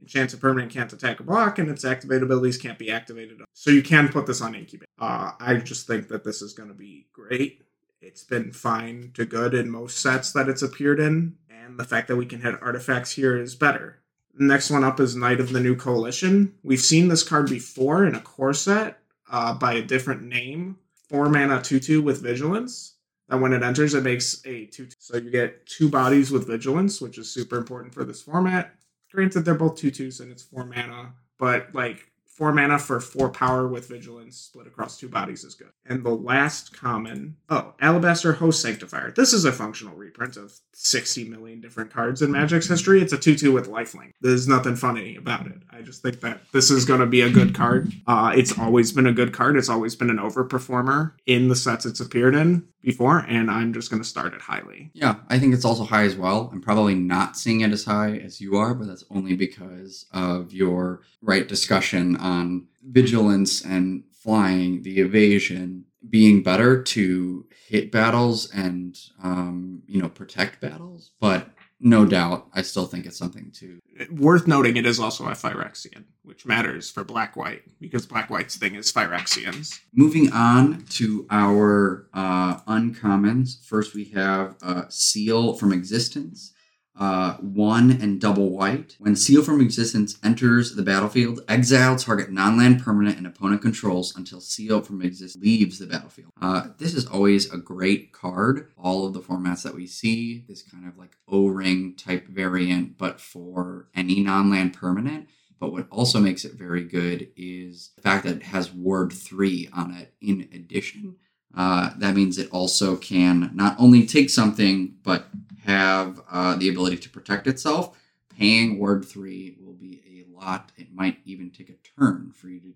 Enchants a permanent can't attack or block, and its activated abilities can't be activated. So you can put this on incubate. Uh, I just think that this is going to be great. It's been fine to good in most sets that it's appeared in, and the fact that we can hit artifacts here is better. The next one up is Knight of the New Coalition. We've seen this card before in a core set uh, by a different name. Four mana 2 2 with Vigilance. And when it enters, it makes a 2 2. So you get two bodies with Vigilance, which is super important for this format. Granted, they're both 2 2s and it's four mana, but like four mana for four power with vigilance split across two bodies is good. And the last common, oh, Alabaster Host Sanctifier. This is a functional reprint of 60 million different cards in Magic's history. It's a 2 2 with lifelink. There's nothing funny about it. I just think that this is going to be a good card. Uh, it's always been a good card. It's always been an overperformer in the sets it's appeared in before, and I'm just going to start it highly. Yeah, I think it's also high as well. I'm probably not seeing it as high as you are, but that's only because of your right discussion on vigilance and flying, the evasion being better to hit battles and um, you know protect battles. But no doubt, I still think it's something to. Worth noting, it is also a Phyrexian, which matters for Black White because Black White's thing is Phyrexians. Moving on to our uh, uncommons. First, we have uh, Seal from Existence. Uh, one and double white. When Seal from Existence enters the battlefield, exile target non-land permanent and opponent controls until Seal from Existence leaves the battlefield. Uh, this is always a great card. All of the formats that we see, this kind of like O-ring type variant, but for any non-land permanent. But what also makes it very good is the fact that it has Ward 3 on it in addition. Uh, that means it also can not only take something, but have uh, the ability to protect itself. Paying Ward 3 will be a lot. It might even take a turn for you to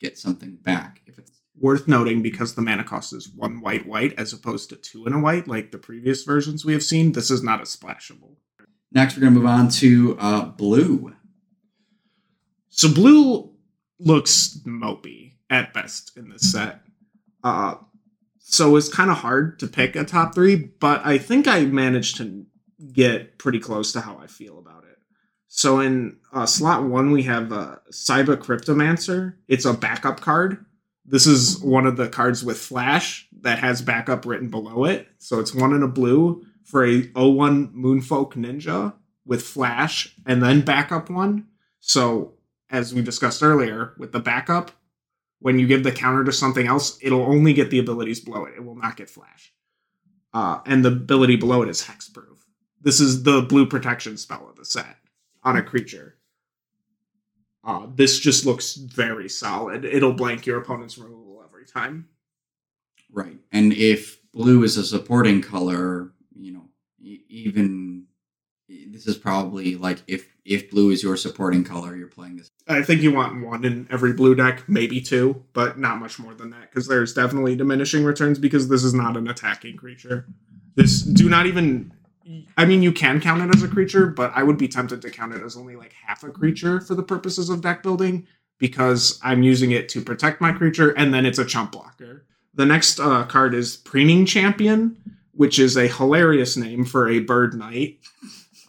get something back if it's Worth noting because the mana cost is one white white as opposed to two and a white like the previous versions we have seen. This is not a splashable. Next, we're going to move on to uh, blue. So blue looks mopey at best in this set. Uh, so it's kind of hard to pick a top three, but I think I managed to get pretty close to how I feel about it. So in uh, slot one, we have uh, Cyber Cryptomancer. It's a backup card. This is one of the cards with flash that has backup written below it. So it's one in a blue for a 01 Moonfolk Ninja with flash and then backup one. So as we discussed earlier, with the backup, when you give the counter to something else, it'll only get the abilities below it. It will not get flash. Uh, and the ability below it is hexproof. This is the blue protection spell of the set on a creature. Uh, this just looks very solid. It'll blank your opponent's removal every time. Right. And if blue is a supporting color, you know, e- even this is probably like if if blue is your supporting color, you're playing this. I think you want one in every blue deck, maybe two, but not much more than that because there's definitely diminishing returns because this is not an attacking creature. This do not even. I mean, you can count it as a creature, but I would be tempted to count it as only like half a creature for the purposes of deck building because I'm using it to protect my creature and then it's a chump blocker. The next uh, card is Preening Champion, which is a hilarious name for a bird knight.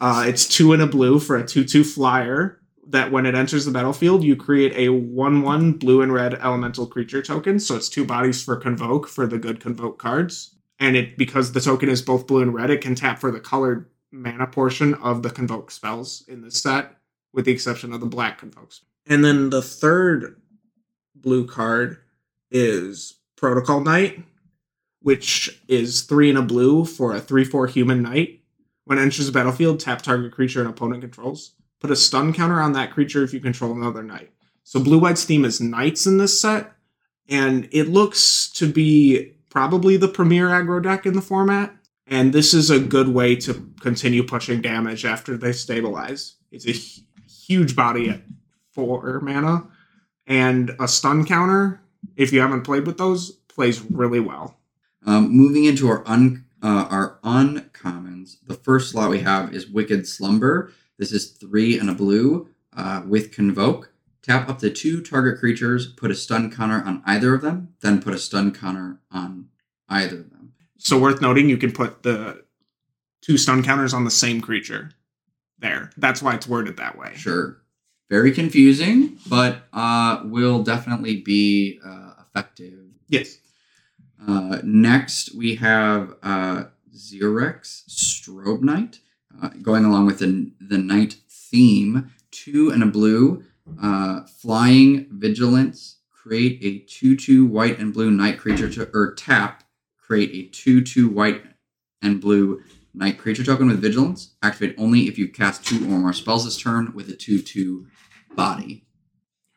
Uh, it's two and a blue for a 2 2 flyer that when it enters the battlefield, you create a 1 1 blue and red elemental creature token. So it's two bodies for Convoke for the good Convoke cards. And it because the token is both blue and red, it can tap for the colored mana portion of the Convoke spells in this set, with the exception of the black Convokes. And then the third blue card is Protocol Knight, which is three and a blue for a 3 4 human knight. When it enters the battlefield, tap target creature and opponent controls. Put a stun counter on that creature if you control another knight. So blue white's theme is knights in this set, and it looks to be probably the premier aggro deck in the format. And this is a good way to continue pushing damage after they stabilize. It's a huge body at four mana, and a stun counter. If you haven't played with those, plays really well. Um, moving into our un uh, our uncommons, the first slot we have is Wicked Slumber. This is three and a blue uh, with Convoke. Tap up to two target creatures, put a stun counter on either of them, then put a stun counter on either of them. So worth noting, you can put the two stun counters on the same creature. There. That's why it's worded that way. Sure. Very confusing, but uh, will definitely be uh, effective. Yes. Uh, next, we have uh, Xerex Strobe Knight, uh, going along with the, the knight theme. Two and a blue, uh, flying vigilance. Create a two-two white and blue knight creature to or tap. Create a two-two white and blue knight creature token with vigilance. Activate only if you cast two or more spells this turn with a two-two body.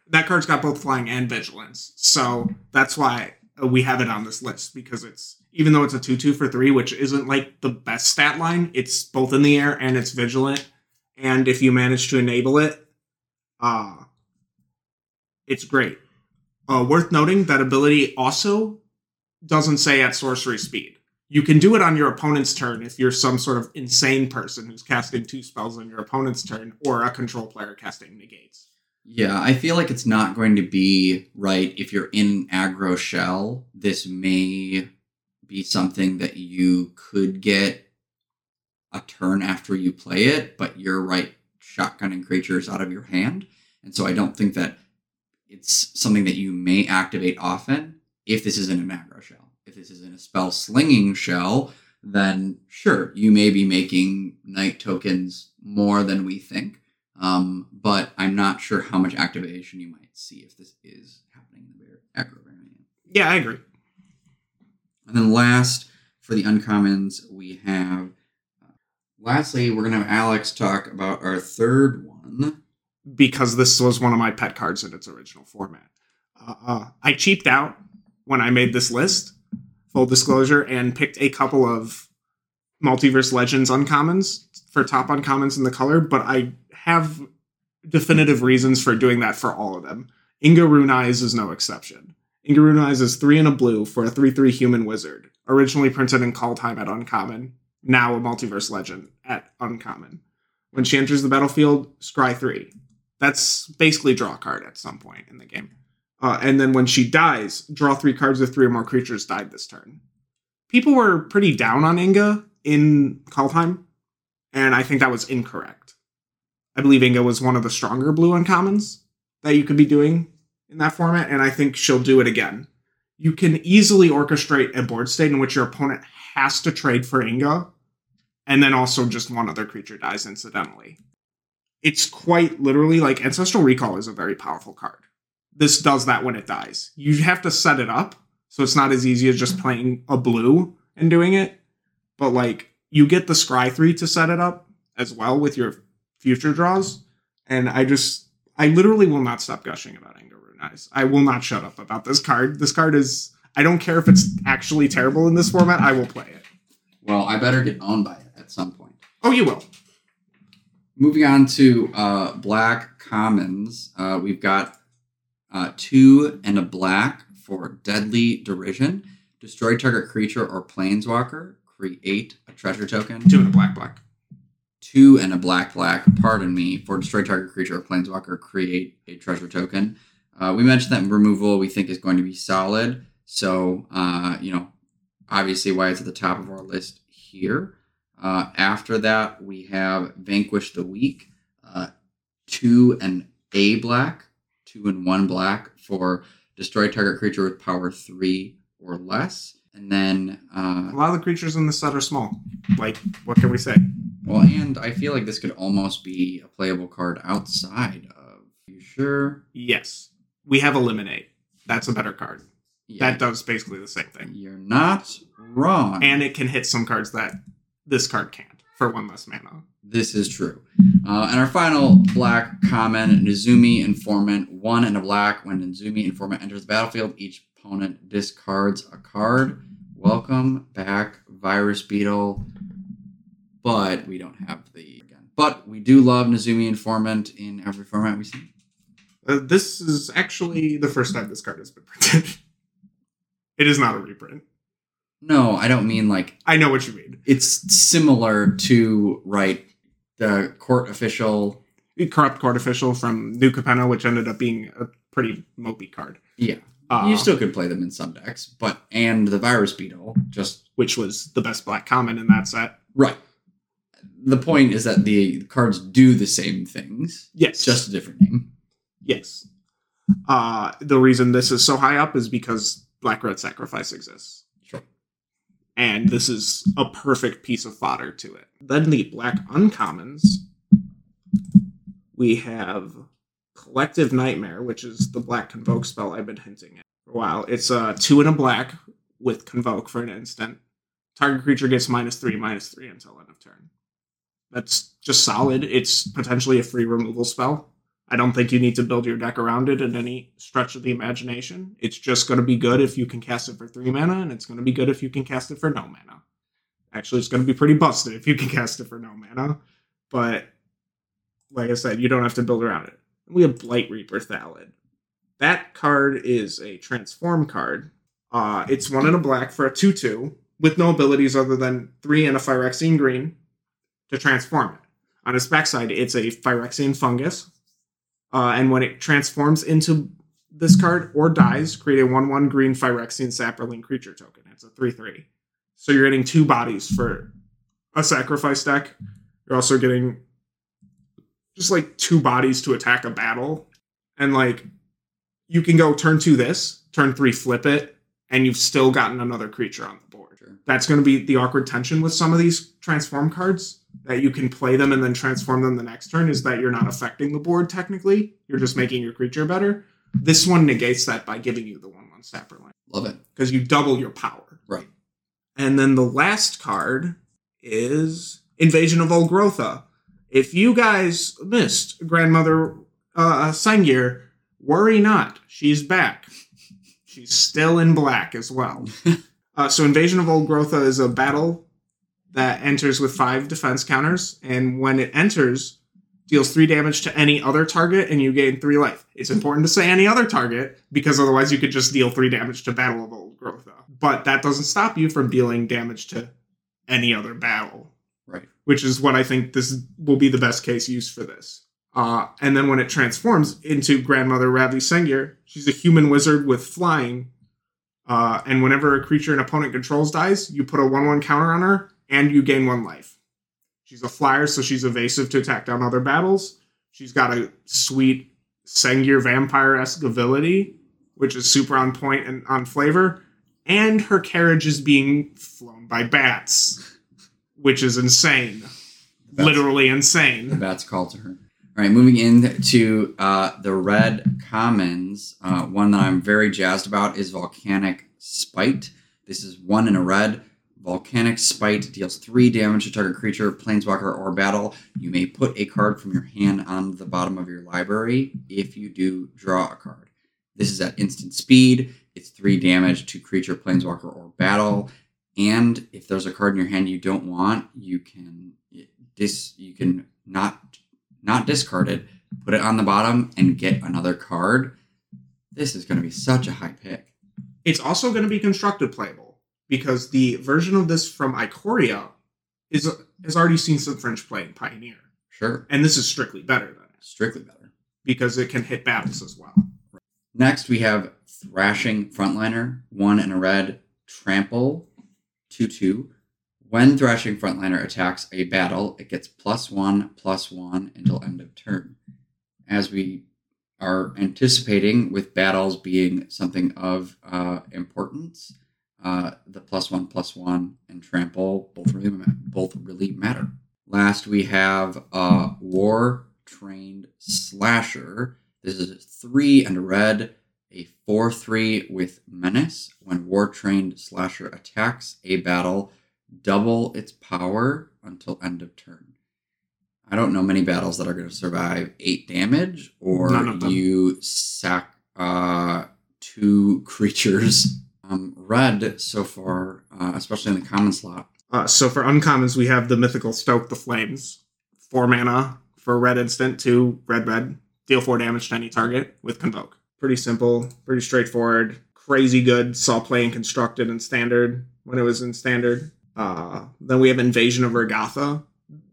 That card's got both flying and vigilance. So that's why we have it on this list because it's even though it's a 2 2 for 3, which isn't like the best stat line, it's both in the air and it's vigilant. And if you manage to enable it, uh, it's great. Uh, worth noting that ability also doesn't say at sorcery speed. You can do it on your opponent's turn if you're some sort of insane person who's casting two spells on your opponent's turn or a control player casting negates. Yeah, I feel like it's not going to be right if you're in aggro shell. This may be something that you could get a turn after you play it, but you're right shotgunning creatures out of your hand. And so I don't think that it's something that you may activate often if this isn't an aggro shell. If this isn't a spell slinging shell, then sure, you may be making knight tokens more than we think. Um, but I'm not sure how much activation you might see if this is happening in the aggro variant. Yeah, I agree. And then last for the uncommons, we have. Uh, lastly, we're gonna have Alex talk about our third one. because this was one of my pet cards in its original format. Uh, uh, I cheaped out when I made this list, full disclosure, and picked a couple of Multiverse Legends uncommons for top uncommons in the color, but I have definitive reasons for doing that for all of them. Inga Rune Eyes is no exception. Inga Rune Eyes is three and a blue for a 3 3 human wizard, originally printed in Call Time at Uncommon, now a Multiverse Legend at Uncommon. When she enters the battlefield, scry 3 that's basically draw a card at some point in the game. Uh, and then when she dies, draw three cards if three or more creatures died this turn. People were pretty down on Inga in Call Time, and I think that was incorrect. I believe Inga was one of the stronger blue uncommons that you could be doing in that format, and I think she'll do it again. You can easily orchestrate a board state in which your opponent has to trade for Inga, and then also just one other creature dies incidentally. It's quite literally like ancestral recall is a very powerful card. This does that when it dies. You have to set it up so it's not as easy as just playing a blue and doing it but like you get the scry 3 to set it up as well with your future draws and i just i literally will not stop gushing about anger rune eyes i will not shut up about this card this card is i don't care if it's actually terrible in this format i will play it Well, I better get owned by it at some point. oh you will Moving on to uh, black commons, uh, we've got uh, two and a black for deadly derision. Destroy target creature or planeswalker. Create a treasure token. two in a black black Two and a black black. Pardon me for destroy target creature or planeswalker. Create a treasure token. Uh, we mentioned that removal we think is going to be solid. So uh, you know, obviously why it's at the top of our list here. Uh, after that, we have Vanquish the Weak, uh, two and a black, two and one black for destroy target creature with power three or less. And then, uh, a lot of the creatures in this set are small like what can we say well, and I feel like this could almost be a playable card outside of. You sure? Yes. We have Eliminate. That's a better card. Yeah, That does basically the same thing. you're not wrong. And it can hit some cards that this card can't for one less mana. This is true. Uh, and our final black common, Nezumi Informant. One and a black. When Nezumi Informant enters the battlefield, each opponent discards a card. Welcome back, Virus Beetle. But we don't have the again. But we do love Nezumi Informant in every format we see. Uh, this is actually the first time this card has been printed. it is not a reprint. No, I don't mean like I know what you mean. it's similar to right the court official. Corrupt Court Official from New Capenna, which ended up being a pretty mopey card. Yeah, Uh, you still could play them in some decks, but and the Virus Beetle just which was the best black common in that set. right. The point is that the cards do the same things, Yes. just a different name. yes. Uh, the reason this is so high up is because Black Red Sacrifice exists. Sure. And this is a perfect piece of fodder to it. Then the Black Uncommons. We have Collective Nightmare, which is the black convoke spell I've been hinting at for a while. It's a two and a black with convoke for an instant. Target creature gets minus three, minus three until end of turn. That's just solid. It's potentially a free removal spell. I don't think you need to build your deck around it in any stretch of the imagination. It's just going to be good if you can cast it for three mana, and it's going to be good if you can cast it for no mana. Actually, it's going to be pretty busted if you can cast it for no mana. But like I said, you don't have to build around it. We have Blightreaper Thallid. That card is a transform card. Uh, it's one in a black for a 2 2 with no abilities other than three and a Phyrexian green to transform it. On its backside, it's a Phyrexian fungus. Uh, and when it transforms into this card or dies, create a 1 1 green Phyrexian Saproling creature token. It's a 3 3. So you're getting two bodies for a sacrifice deck. You're also getting just like two bodies to attack a battle. And like you can go turn two this, turn three flip it, and you've still gotten another creature on the board. Sure. That's going to be the awkward tension with some of these transform cards that you can play them and then transform them the next turn is that you're not affecting the board technically. You're just making your creature better. This one negates that by giving you the 1 1 Saproling Love it. because you double your power. Right. And then the last card is Invasion of Ulgrotha. If you guys missed Grandmother uh, Sengir, worry not. She's back. She's still in black as well. uh, so Invasion of Ulgrotha is a battle that enters with five defense counters, and when it enters, deals three damage to any other target, and you gain three life. It's important to say any other target because otherwise you could just deal three damage to Battle of Ulgrotha. But that doesn't stop you from dealing damage to any other battle Right. which is what I think this will be the best case use for this. Uh, and then when it transforms into Grandmother Ravi Sengir, she's a human wizard with flying. Uh, and whenever a creature an opponent controls dies, you put a 1 1 counter on her and you gain one life. She's a flyer, so she's evasive to attack down other battles. She's got a sweet Sengir vampire esque ability, which is super on point and on flavor. And her carriage is being flown by bats, which is insane. Bats. Literally insane. The bats call to her. All right, moving into uh, the red commons. Uh, one that I'm very jazzed about is Volcanic Spite. This is one in a red. Volcanic Spite deals three damage to target creature, planeswalker, or battle. You may put a card from your hand on the bottom of your library. If you do, draw a card. This is at instant speed. It's three damage to creature, planeswalker, or battle. And if there's a card in your hand you don't want, you can dis you can not not discard it, put it on the bottom, and get another card. This is going to be such a high pick. It's also going to be constructed playable because the version of this from Ikoria is has already seen some French play in Pioneer, Sure, and this is strictly better than it strictly better. because it can hit battles as well. Next, we have Thrashing Frontliner, one in a red, trample, 2 2. When Thrashing Frontliner attacks a battle, it gets plus one, plus one until end of turn. As we are anticipating with battles being something of uh, importance, uh, the plus one, plus one, and trample both really, ma- both really matter. Last, we have uh, War Trained Slasher. This is three and a red, a 4 3 with Menace. When War Trained Slasher attacks a battle, double its power until end of turn. I don't know many battles that are going to survive 8 damage, or None of them. you sack uh, two creatures. Um, red so far, uh, especially in the common slot. Uh, so for uncommons, we have the mythical Stoke the Flames, four mana for red instant, two red red, deal four damage to any target with convoke. Pretty simple, pretty straightforward, crazy good. Saw play and constructed in standard when it was in standard. Uh, then we have Invasion of Regatha.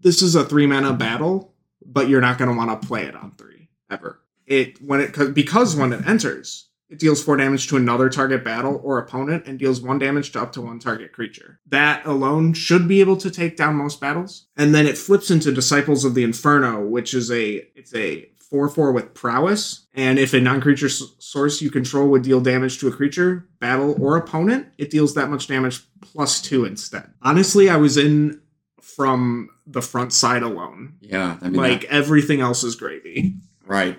This is a three mana battle, but you're not going to want to play it on three ever. It when it 'cause- because when it enters, It deals 4 damage to another target battle or opponent and deals 1 damage to up to one target creature. That alone should be able to take down most battles. And then it flips into Disciples of the Inferno, which is a it's a 4 4 with prowess. And if a non creature source you control would deal damage to a creature, battle, or opponent, it deals that much damage plus 2 instead. Honestly, I was in from the front side alone. Yeah, I mean, like that- everything else is gravy. right.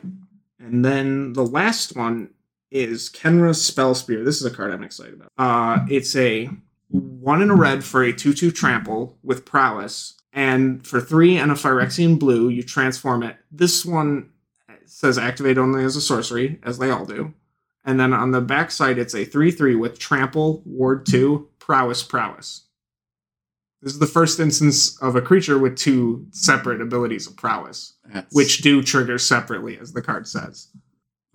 And then the last one is Khenra's Spellspear. This is a card I'm excited about. Uh, it's a one in a red for a 2 2 trample with prowess. And for three and a Phyrexian blue, you transform it. This one says activate only as a sorcery, as they all do. And then on the back side, it's a 3 3 with trample, ward 2, prowess, prowess. This is the first instance of a creature with two separate abilities of prowess, That's- which do trigger separately, as the card says.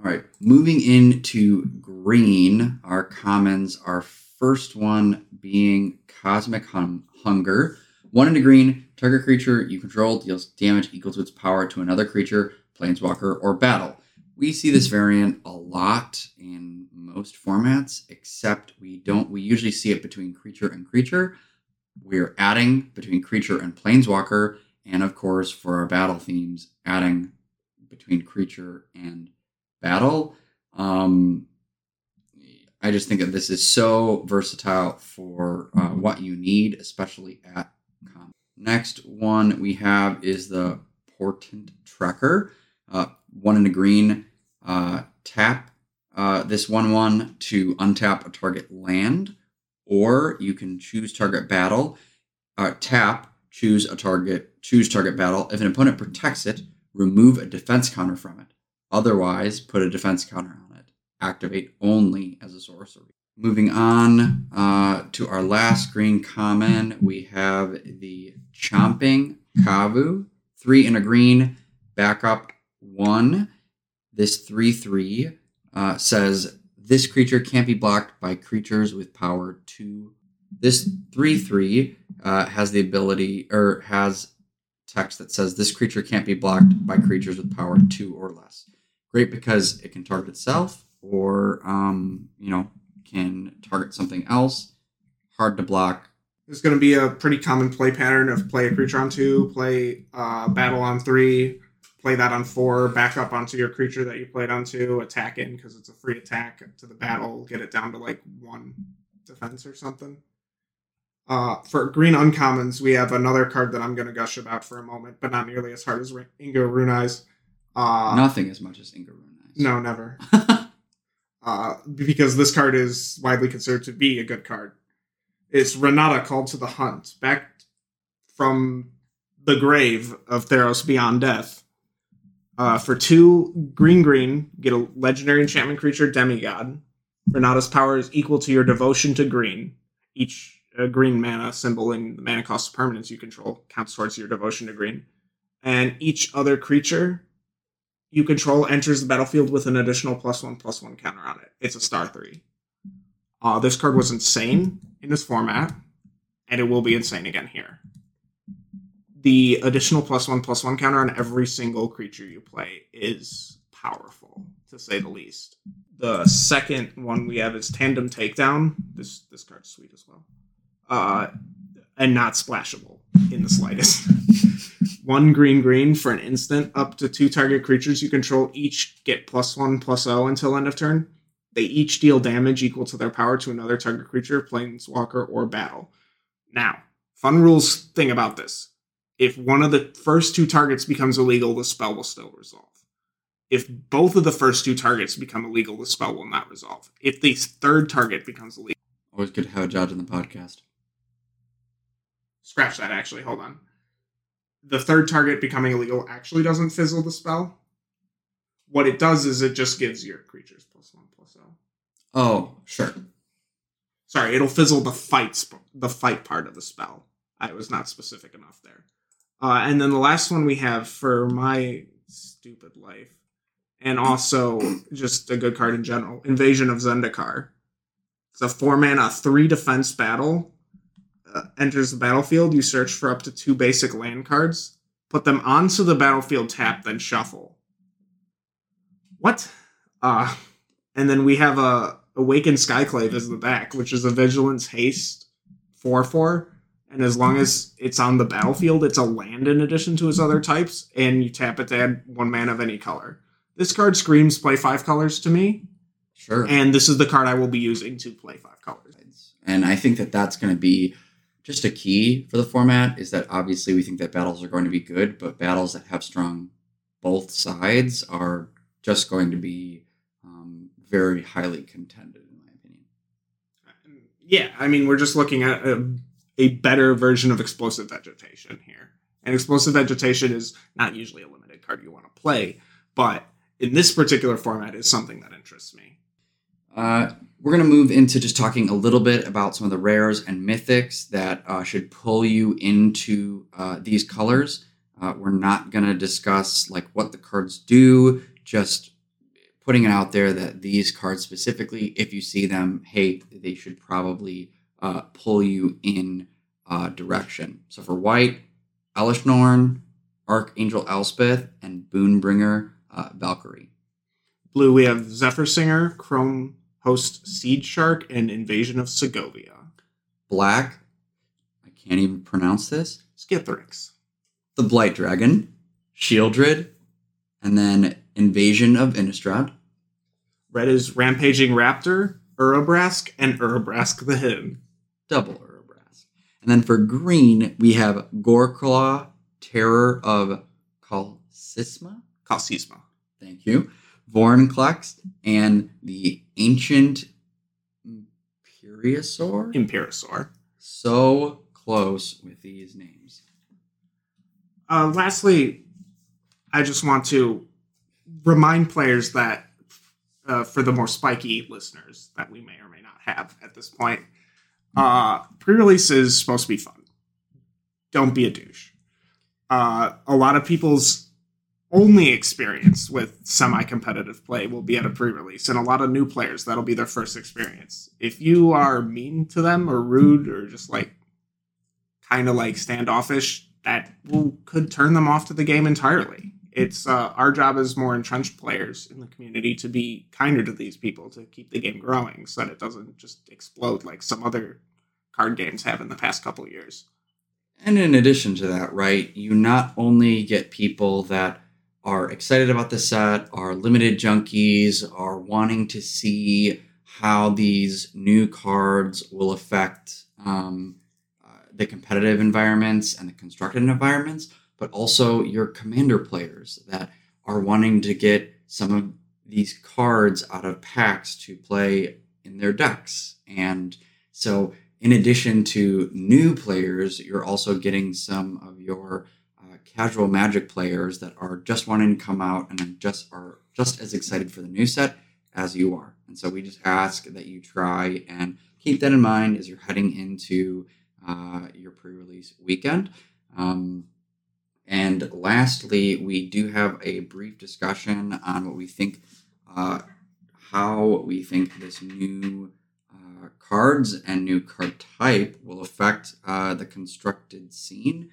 All right, moving into green, our commons. Our first one being Cosmic hum- Hunger. One into green, target creature you control deals damage equal to its power to another creature, planeswalker, or battle. We see this variant a lot in most formats, except we don't. We usually see it between creature and creature. We're adding between creature and planeswalker, and of course, for our battle themes, adding between creature and battle. Um, I just think that this is so versatile for uh, what you need, especially at com. Next one we have is the Portent Tracker. Uh, one in a green. Uh, tap uh, this 1 1 to untap a target land, or you can choose target battle. Uh, tap, choose a target, choose target battle. If an opponent protects it, remove a defense counter from it. Otherwise, put a defense counter on it. Activate only as a sorcery. Moving on uh, to our last green common, we have the Chomping Kavu. Three in a green, backup one. This 3 3 uh, says this creature can't be blocked by creatures with power 2. This 3 3 uh, has the ability, or has text that says this creature can't be blocked by creatures with power 2 or less great because it can target itself or um, you know can target something else hard to block There's going to be a pretty common play pattern of play a creature on two, play uh, battle on three, play that on four, back up onto your creature that you played on two, attack in because it's a free attack to the battle, get it down to like one defense or something. Uh, for green uncommons, we have another card that I'm going to gush about for a moment, but not nearly as hard as Ingo Rune Eyes. Uh, nothing as much as Ingarune Eyes. no, never. uh, because this card is widely considered to be a good card. It's Renata called to the hunt, back from the grave of Theros Beyond Death. Uh, for two green green, get a legendary enchantment creature demigod. Renata's power is equal to your devotion to green. Each uh, green mana symbol in the mana cost of permanence you control counts towards your devotion to green. And each other creature you control enters the battlefield with an additional plus one plus one counter on it. It's a star three. Uh, this card was insane in this format, and it will be insane again here. The additional plus one plus one counter on every single creature you play is powerful, to say the least. The second one we have is Tandem Takedown. This this card's sweet as well, uh, and not splashable in the slightest. one green green for an instant up to two target creatures you control each get plus one plus O until end of turn. They each deal damage equal to their power to another target creature, planeswalker, or battle. Now, fun rules thing about this. If one of the first two targets becomes illegal, the spell will still resolve. If both of the first two targets become illegal, the spell will not resolve. If the third target becomes illegal, always good to have a judge on the podcast scratch that actually, hold on. The third target becoming illegal actually doesn't fizzle the spell. What it does is it just gives your creatures plus one plus O. oh sure Sorry, it'll fizzle the fight sp- the fight part of the spell. I was not specific enough there. Uh, and then the last one we have for my stupid life, and also just a good card in general, Invasion of Zendikar. It's a four mana, three defense battle. Uh, enters the battlefield. You search for up to two basic land cards, put them onto the battlefield tap, then shuffle. What? Uh, And then we have a Awakened Skyclave as the back, which is a Vigilance Haste 4 4. And as long as it's on the battlefield, it's a land in addition to its other types, and you tap it to add one man of any color. This card screams play five colors to me, Sure. and this is the card I will be using to play five colors. And I think that that's going to be just a key for the format is that obviously we think that battles are going to be good, but battles that have strong both sides are just going to be um, very highly contended, in my opinion. Yeah, I mean, we're just looking at a, a better version of explosive vegetation here. And explosive vegetation is not usually a limited card you want to play, but in this particular format is something that interests me. Uh, we're going to move into just talking a little bit about some of the rares and mythics that uh, should pull you into uh, these colors. Uh, we're not going to discuss like what the cards do, just putting it out there that these cards specifically, if you see them, hey, they should probably uh, pull you in uh, direction. So for white, Elesh Norn, Archangel Elspeth, and Boonbringer uh, Valkyrie. Blue, we have Zephyr Singer, Chrome Host Seedshark, and Invasion of Segovia. Black, I can't even pronounce this. Skithiryx. the Blight Dragon, Sheoldred, and then Invasion of Innistrad. Red is Rampaging Raptor, Urabrask, and Urabrask the Hidden. double Urabrask. And then for green, we have Goreclaw, Terror of Qal Sisma. Kalsisma. Thank you. Vorinclex, and the Ancient Imperiosaur. Imperasaur. So close with these names. Uh, lastly, I just want to remind players that uh, for the more spiky listeners that we may or may not have at this point, uh, pre-release is supposed to be fun. Don't be a douche. Uh, a lot of people's only experience with semi-competitive play will be at a pre-release, and a lot of new players that'll be their first experience. If you are mean to them or rude or just like kind of like standoffish, that will, could turn them off to the game entirely. It's uh, our job as more entrenched players in the community to be kinder to these people to keep the game growing, so that it doesn't just explode like some other card games have in the past couple years. And in addition to that, right, you not only get people that are excited about the set, are limited junkies, are wanting to see how these new cards will affect um, uh, the competitive environments and the constructed environments, but also your commander players that are wanting to get some of these cards out of packs to play in their decks. And so, in addition to new players, you're also getting some of your casual Magic players that are just wanting to come out and just are just as excited for the new set as you are. And so we just ask that you try and keep that in mind as you're heading into uh, your pre-release weekend. Um, and lastly, we do have a brief discussion on what we think, uh, how we think this new uh, cards and new card type will affect uh, the constructed scene.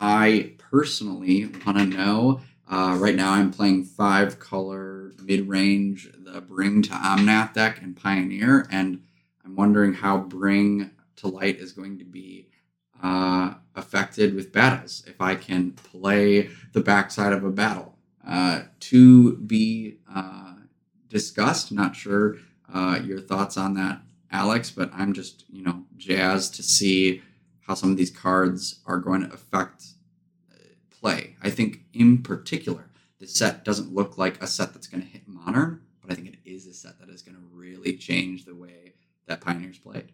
I personally want to know. Uh, right now, I'm playing five color mid range, the Bring to Omnath deck and Pioneer, and I'm wondering how Bring to Light is going to be uh, affected with battles. If I can play the backside of a battle, uh, to be uh, discussed. Not sure uh, your thoughts on that, Alex, but I'm just you know jazzed to see how some of these cards are going to affect uh, play. I think in particular, the set doesn't look like a set that's going to hit modern, but I think it is a set that is going to really change the way that Pioneers played.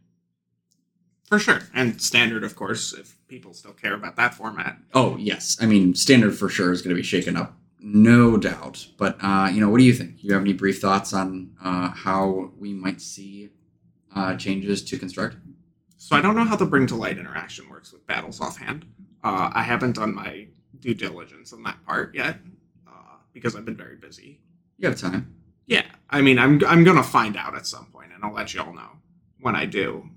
For sure. And standard, of course, if people still care about that format. Oh yes, I mean standard for sure is going to be shaken up, no doubt. But uh, you know, what do you think? You have any brief thoughts on uh, how we might see uh, changes to construct? So I don't know how the bring to light interaction works with battles offhand. Uh, I haven't done my due diligence on that part yet uh, because I've been very busy. You have time. Yeah, I mean, I'm I'm gonna find out at some point, and I'll let you all know when I do.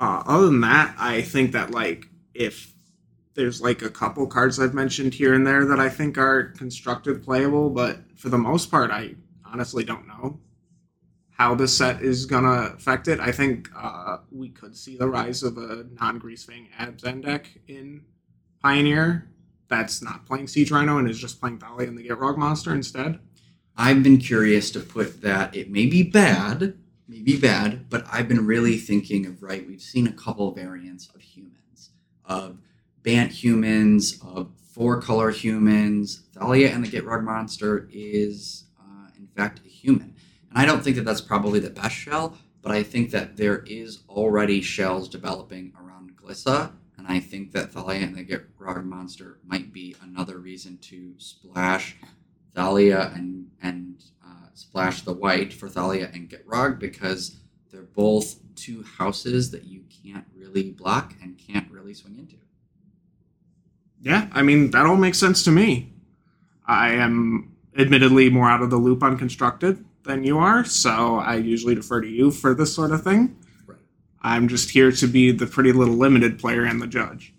Uh, other than that, I think that like if there's like a couple cards I've mentioned here and there that I think are constructed playable, but for the most part, I honestly don't know how this set is gonna affect it. I think uh, we could see the rise of a non-Greasefang Abzan deck in Pioneer that's not playing Siege Rhino and is just playing Thalia and the Gitrog monster instead. I've been curious to put that it may be bad, may be bad, but I've been really thinking of right. We've seen a couple variants of humans, of Bant humans, of four color humans. Thalia and the Gitrog monster is, uh, in fact, a human. And I don't think that that's probably the best shell, but I think that there is already shells developing around Glissa. And I think that Thalia and the Gitrog monster might be another reason to splash Thalia and, and uh, splash the white for Thalia and Gitrog because they're both two houses that you can't really block and can't really swing into. Yeah, I mean, that all makes sense to me. I am admittedly more out of the loop on constructed than you are, so I usually defer to you for this sort of thing. Right. I'm just here to be the pretty little limited player and the judge.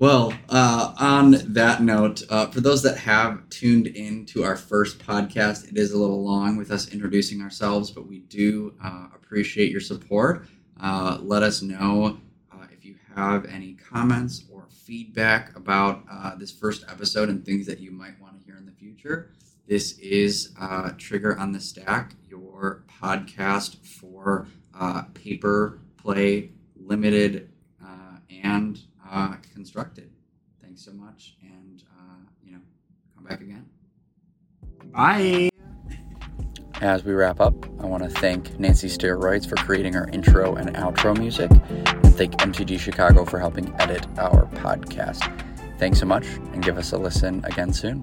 Well, uh, on that note, uh, for those that have tuned in to our first podcast, it is a little long with us introducing ourselves, but we do uh, appreciate your support. Uh, let us know uh, if you have any comments or feedback about uh, this first episode and things that you might want to hear in the future. This is Trigger on the Stack, your podcast for paper play, limited, and uh, constructed. Thanks so much, and uh, you know, come back again. Bye. As we wrap up, I want to thank Nancy Steroids for creating our intro and outro music, and thank MTG Chicago for helping edit our podcast. Thanks so much, and give us a listen again soon.